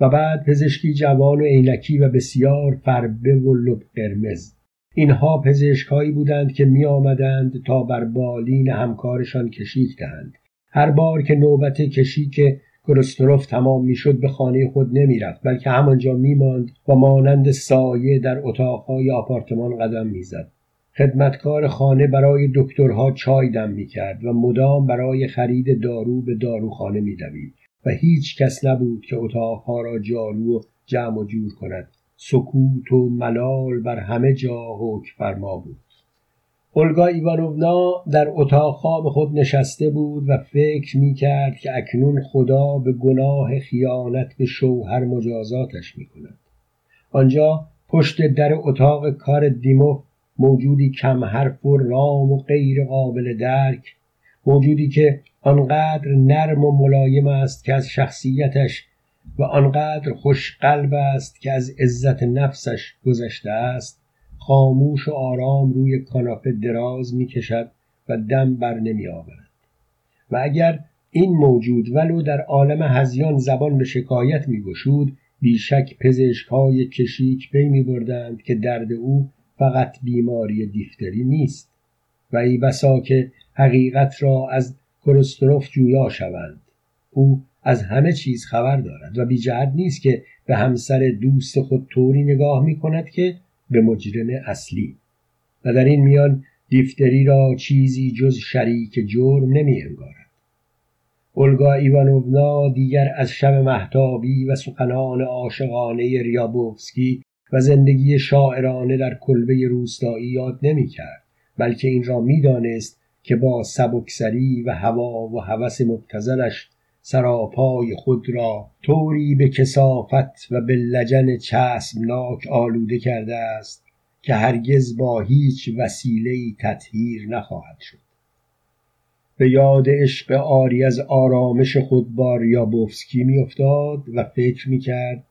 و بعد پزشکی جوان و عینکی و بسیار فربه و لب قرمز. اینها پزشکهایی بودند که می آمدند تا بر بالین همکارشان کشیک دهند. هر بار که نوبت کشیک کرستروف تمام می‌شد به خانه خود نمی‌رفت بلکه همانجا میماند و مانند سایه در اتاقهای آپارتمان قدم می‌زد. خدمتکار خانه برای دکترها چای دم می‌کرد و مدام برای خرید دارو به داروخانه میدوید و هیچ کس نبود که اتاقها را جارو و جمع و جور کند. سکوت و ملال بر همه جا حکم فرما بود. اولگا ایوانونا در اتاق خواب خود نشسته بود و فکر می کرد که اکنون خدا به گناه خیانت به شوهر مجازاتش می کند. آنجا پشت در اتاق کار دیمو موجودی کم حرف و رام و غیر قابل درک موجودی که آنقدر نرم و ملایم است که از شخصیتش و آنقدر خوش قلب است که از عزت نفسش گذشته است خاموش و آرام روی کاناپه دراز می کشد و دم بر نمی آورد و اگر این موجود ولو در عالم هزیان زبان به شکایت می گشود بیشک پزشک های کشیک پی می بردند که درد او فقط بیماری دیفتری نیست و ای بسا که حقیقت را از کرستروف جویا شوند. او از همه چیز خبر دارد و بی جهت نیست که به همسر دوست خود طوری نگاه می کند که به مجرم اصلی و در این میان دیفتری را چیزی جز شریک جرم نمی انگارد. اولگا ایوانوونا دیگر از شب محتابی و سخنان عاشقانه ریابوفسکی و زندگی شاعرانه در کلبه روستایی یاد نمی کرد بلکه این را می‌دانست که با سبکسری و هوا و هوس مبتزلش سراپای خود را طوری به کسافت و به لجن چسبناک آلوده کرده است که هرگز با هیچ وسیله‌ای تطهیر نخواهد شد. به یاد عشق آری از آرامش خود با ریابوفسکی میافتاد و فکر می‌کرد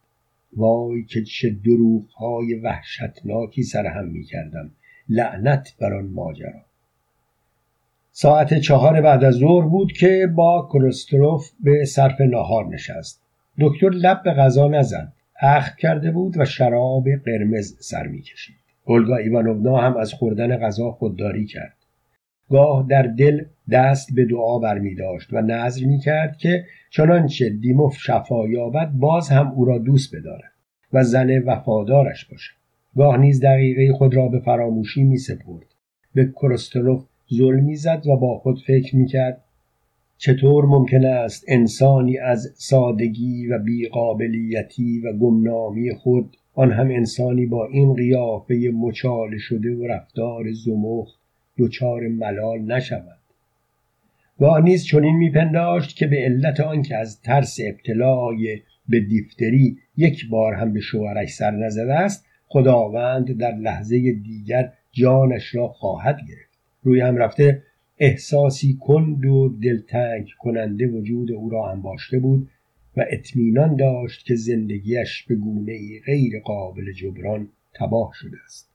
وای که چه دروغهای وحشتناکی سرهم می‌کردم. لعنت بر آن ماجرا. ساعت چهار بعد از ظهر بود که با کرستروف به صرف ناهار نشست. دکتر لب به غذا نزد. اخ کرده بود و شراب قرمز سر می‌کشید اولگا ایوانونا هم از خوردن غذا خودداری کرد. گاه در دل دست به دعا برمی داشت و نظر می کرد که چنانچه دیموف شفا یابد باز هم او را دوست بدارد و زن وفادارش باشد. گاه نیز دقیقه خود را به فراموشی می سپرد. به کرستروف ظلم می‌زد و با خود فکر می‌کرد چطور ممکن است انسانی از سادگی و بیقابلیتی و گمنامی خود آن هم انسانی با این قیافه مچاله شده و رفتار زمخت دچار ملال نشود. و نیز چنین میپنداشت که به علت آنکه از ترس ابتلای به دیفتری یک بار هم به شوهرش سر نزده است خداوند در لحظه دیگر جانش را خواهد گرفت. روی هم رفته احساسی کند و دلتنگ کننده وجود او را انباشته بود و اطمینان داشت که زندگیش به گونه غیر قابل جبران تباه شده است.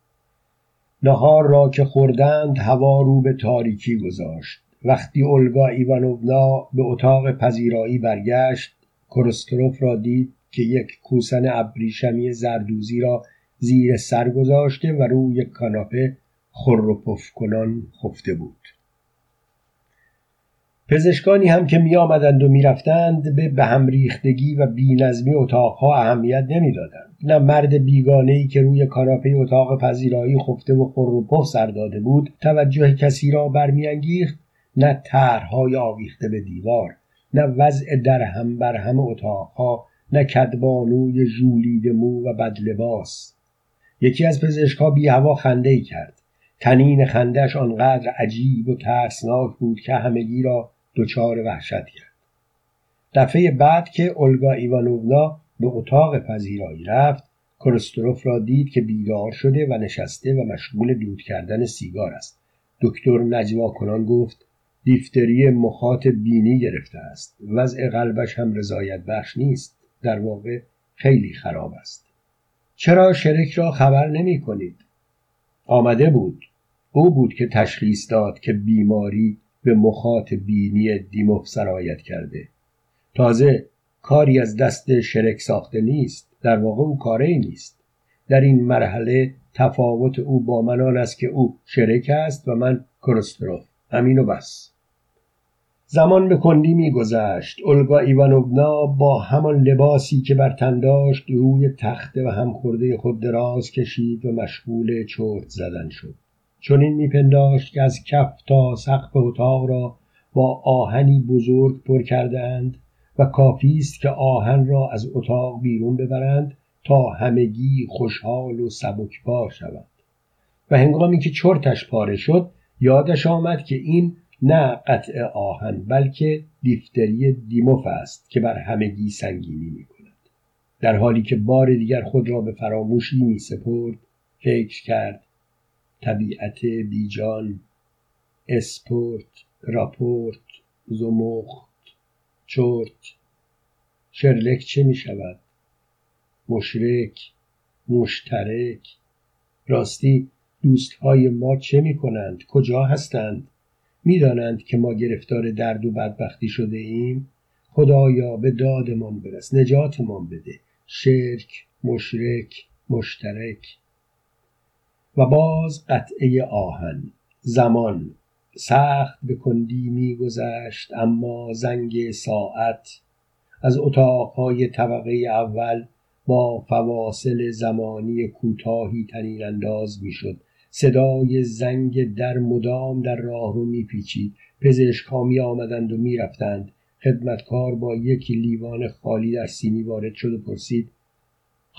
نهار را که خوردند هوا رو به تاریکی گذاشت. وقتی اولگا ایوانوونا به اتاق پذیرایی برگشت کرستروف را دید که یک کوسن ابریشمی زردوزی را زیر سر گذاشته و روی کاناپه خر و پف کنان خفته بود. پزشکانی هم که می آمدند و می رفتند به به هم ریختگی و بینظمی اتاقها اهمیت نمی‌دادند. نه مرد بیگانه ای که روی کاناپه اتاق پذیرایی خفته و خر و پف سر داده بود توجه کسی را برمیانگیخت نه طرحهای آویخته به دیوار نه وضع در هم بر هم اتاقها نه کدبانوی ژولیده مو و بدلباس. یکی از پزشکها بی هوا خنده ای کرد. تنین خندهش آنقدر عجیب و ترسناک بود که همگی را دچار وحشت کرد. دفعه بعد که اولگا ایوانوونا به اتاق پذیرایی رفت کرستروف را دید که بیدار شده و نشسته و مشغول دود کردن سیگار است. دکتر نجوا کنان گفت دیفتری مخاط بینی گرفته است. وضع قلبش هم رضایت بخش نیست. در واقع خیلی خراب است. چرا شرک را خبر نمی کنید؟ آمده بود. او بود که تشخیص داد که بیماری به مخاط بینی دیموف سرایت کرده. تازه کاری از دست شرک ساخته نیست در واقع او کاری نیست. در این مرحله تفاوت او با من آن است که او شرک است و من کرستروف همین و بس. زمان به کندی میگذشت. اولگا ایوانوونا با همان لباسی که بر تن داشت روی تخته و همخورده خود دراز کشید و مشغول چرت زدن شد. چنین میپنداشت که از کف تا سقف اتاق را با آهنی بزرگ پر کردهاند و کافی است که آهن را از اتاق بیرون ببرند تا همگی خوشحال و سبکبار شوند و هنگامی که چرتش پاره شد یادش آمد که این نه قطع آهن بلکه دیفتری دیموف است که بر همگی سنگینی می کند. در حالی که بار دیگر خود را به فراموشی می سپرد فکر کرد طبیعت بیجان اسپورت راپورت زمخت چرت. شرلک چه می شود؟ مشرک مشترک. راستی دوستهای ما چه می کنند؟ کجا هستند؟ می‌دانند که ما گرفتار درد و بدبختی شده ایم. خدایا به دادمان برس نجاتمان بده. شرک مشرک مشترک. و باز قطعه آهن. زمان. سخت به کندی میگذشت اما زنگ ساعت. از اتاقهای طبقه اول با فواصل زمانی کوتاهی تنین انداز می‌شد. صدای زنگ در مدام در راه رو میپیچید. پزشکها می آمدند و می‌رفتند. خدمتکار با یک لیوان خالی در سینی وارد شد و پرسید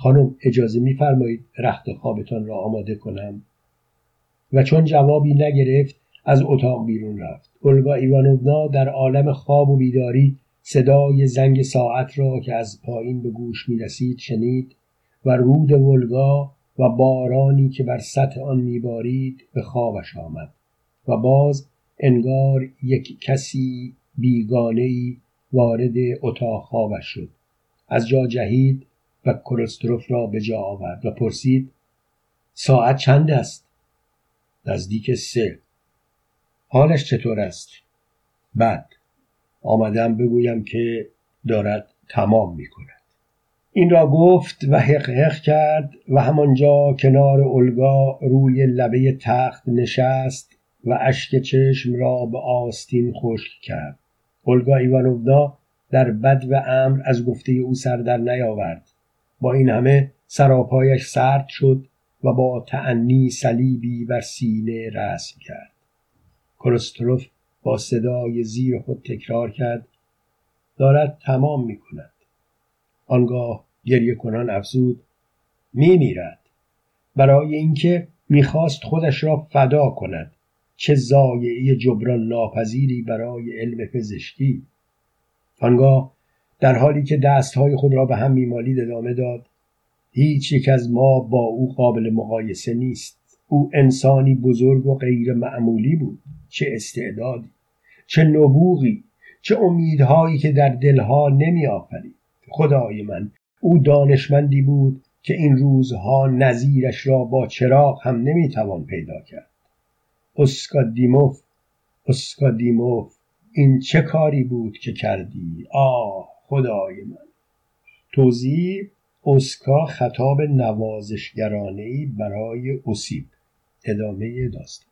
خانم اجازه میفرمایید رخت خوابتان را آماده کنم؟ و چون جوابی نگرفت از اتاق بیرون رفت. اولگا ایوانونا در عالم خواب و بیداری صدای زنگ ساعت را که از پایین به گوش می رسید شنید و رود ولگا و بارانی که بر سطح آن میبارید به خوابش آمد. و باز انگار یک کسی بیگانه ای وارد اتاق خوابش شد. از جا جهید و کرستروف را به جا آورد و پرسید ساعت چند است؟ نزدیک سه. حالش چطور است؟ بد. آمدم بگویم که دارد تمام می کند این را گفت و حق حق کرد و همانجا کنار اولگا روی لبه تخت نشست و اشک چشم را به آستین خشک کرد. اولگا ایوانوونا در بد و امر از گفته او سر در نیاورد. با این همه سراپایش سرد شد و با تعنی صلیبی بر سینه رسم کرد. کرستروف با صدای زیر خود تکرار کرد دارد تمام می کند آنگاه گریه کنان افزود می میرد برای اینکه می‌خواست خودش را فدا کند چه زایعه جبران ناپذیری برای علم پزشکی. آنگاه در حالی که دستهای خود را به هم میمالید ادامه داد هیچ یک از ما با او قابل مقایسه نیست. او انسانی بزرگ و غیر معمولی بود چه استعدادی چه نبوغی چه امیدهایی که در دلها نمی آفرید خدای من او دانشمندی بود که این روزها نظیرش را با چراغ هم نمی‌توان پیدا کرد. اسکادیموف اسکادیموف این چه کاری بود که کردی؟ آه! خدای من. توضیح اسکا خطاب نوازشگرانه برای اسیب. ادامه داستان.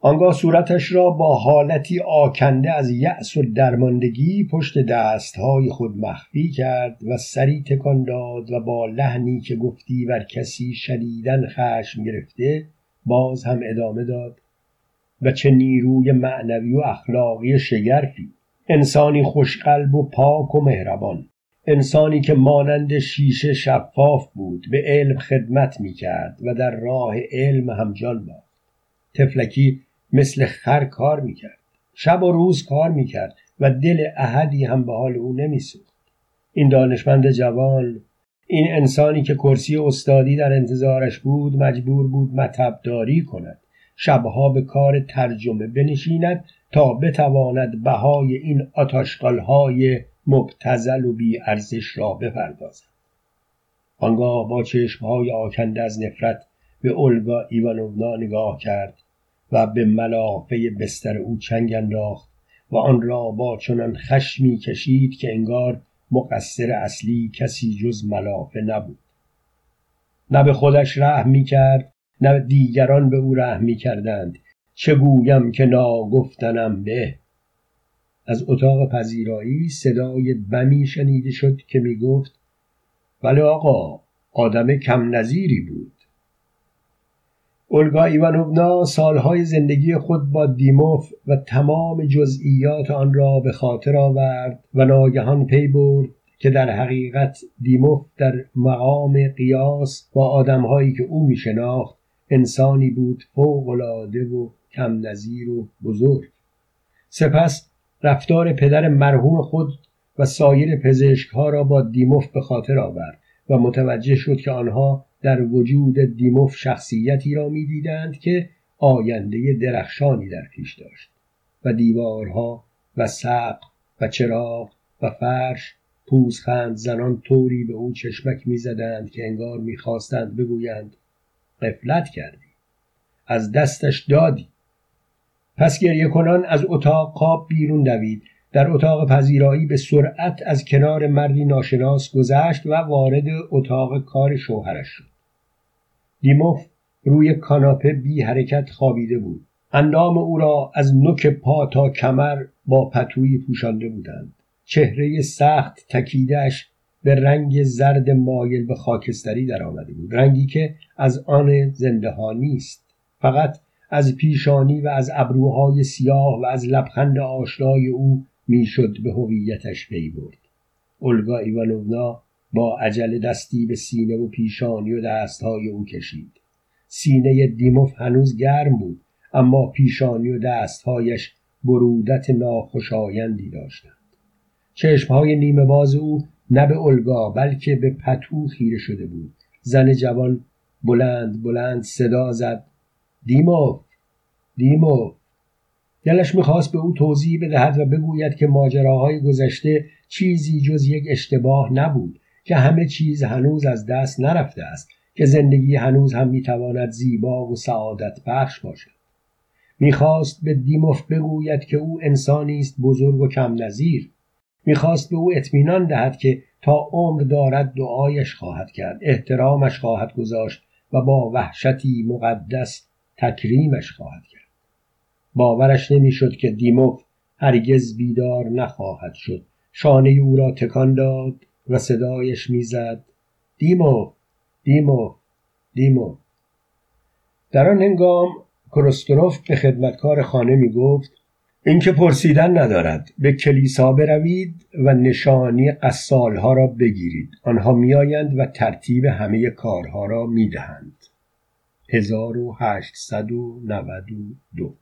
آنگاه صورتش را با حالتی آکنده از یأس و درماندگی پشت دستهای خود مخفی کرد و سری تکان داد و با لحنی که گفتی بر کسی شدیدن خشم گرفته باز هم ادامه داد و چه نیروی معنوی و اخلاقی شگرفی؟ انسانی خوشقلب و پاک و مهربان. انسانی که مانند شیشه شفاف بود به علم خدمت می کرد و در راه علم همجان باخت. تفلکی مثل خر کار می کرد شب و روز کار می کرد و دل احدی هم به حال او نمی سوخت این دانشمند جوان این انسانی که کرسی استادی در انتظارش بود مجبور بود مطبداری کند. شبها به کار ترجمه بنشیند تا بتواند بهای این آتاشقالهای مبتزل و بی ارزش را بپردازد. آنگاه با چشمهای آکنده از نفرت به اولگا ایوانونا نگاه کرد و به ملافه بستر او چنگ انداخت و آن را با چنان خشمی کشید که انگار مقصر اصلی کسی جز ملافه نبود. نه به خودش رحم می کرد نه دیگران به او رحم می کردند چه گویم که ناگفتنم به؟ از اتاق پذیرایی صدای بمی شنیده شد که می گفت ولی آقا آدم کم نظیری بود. اولگا ایوانوبنا سالهای زندگی خود با دیموف و تمام جزئیات آن را به خاطر آورد و ناگهان پی برد که در حقیقت دیموف در مقام قیاس با آدمهایی که او می شناخت انسانی بود فوقالعاده و کم نظیر و بزرگ. سپس رفتار پدر مرحوم خود و سایر پزشکها را با دیموف به خاطر آورد و متوجه شد که آنها در وجود دیموف شخصیتی را می‌دیدند که آینده درخشانی در پیش داشت و دیوارها و سقف و چراغ و فرش پوزخند زنان طوری به او چشمک می‌زدند که انگار می‌خواستند بگویند قفلت کردی. از دستش دادی. پس گریه کنان از اتاق خواب بیرون دوید. در اتاق پذیرایی به سرعت از کنار مردی ناشناس گذشت و وارد اتاق کار شوهرش شد. دیموف روی کاناپه بی حرکت خوابیده بود. اندام او را از نوک پا تا کمر با پتویی پوشانده بودند. چهره سخت تکیدش به رنگ زرد مایل به خاکستری درآمده بود. رنگی که از آن زنده ها نیست. فقط از پیشانی و از ابروهای سیاه و از لبخند آشنای او می‌شد به هویتش پی برد. اولگا ایوانونا با عجله دستی به سینه و پیشانی و دستهای او کشید. سینه دیموف هنوز گرم بود اما پیشانی و دستهایش برودت ناخوشایندی داشتند. چشمهای نیمه باز او نه به الگا بلکه به پتو خیره شده بود. زن جوان بلند بلند صدا زد دیموف دیموف دلش می‌خواست به او توضیح بدهد و بگوید که ماجراهای گذشته چیزی جز یک اشتباه نبود که همه چیز هنوز از دست نرفته است که زندگی هنوز هم می‌تواند زیبا و سعادت بخش باشد. می‌خواست به دیموف بگوید که او انسانی است بزرگ و کم نظیر می‌خواست به او اطمینان دهد که تا عمر دارد دعایش خواهد کرد احترامش خواهد گذاشت و با وحشتی مقدس تکریمش خواهد کرد. باورش نمی‌شد که دیموف هرگز بیدار نخواهد شد. شانه او را تکان داد و صدایش می‌زد. دیمو دیمو دیمو در آن هنگام کروستروف به خدمتکار خانه می گفت اینکه پرسیدن ندارد. به کلیسا بروید و نشانی قصالها را بگیرید. آنها میآیند و ترتیب همه کارها را می‌دهند. 1892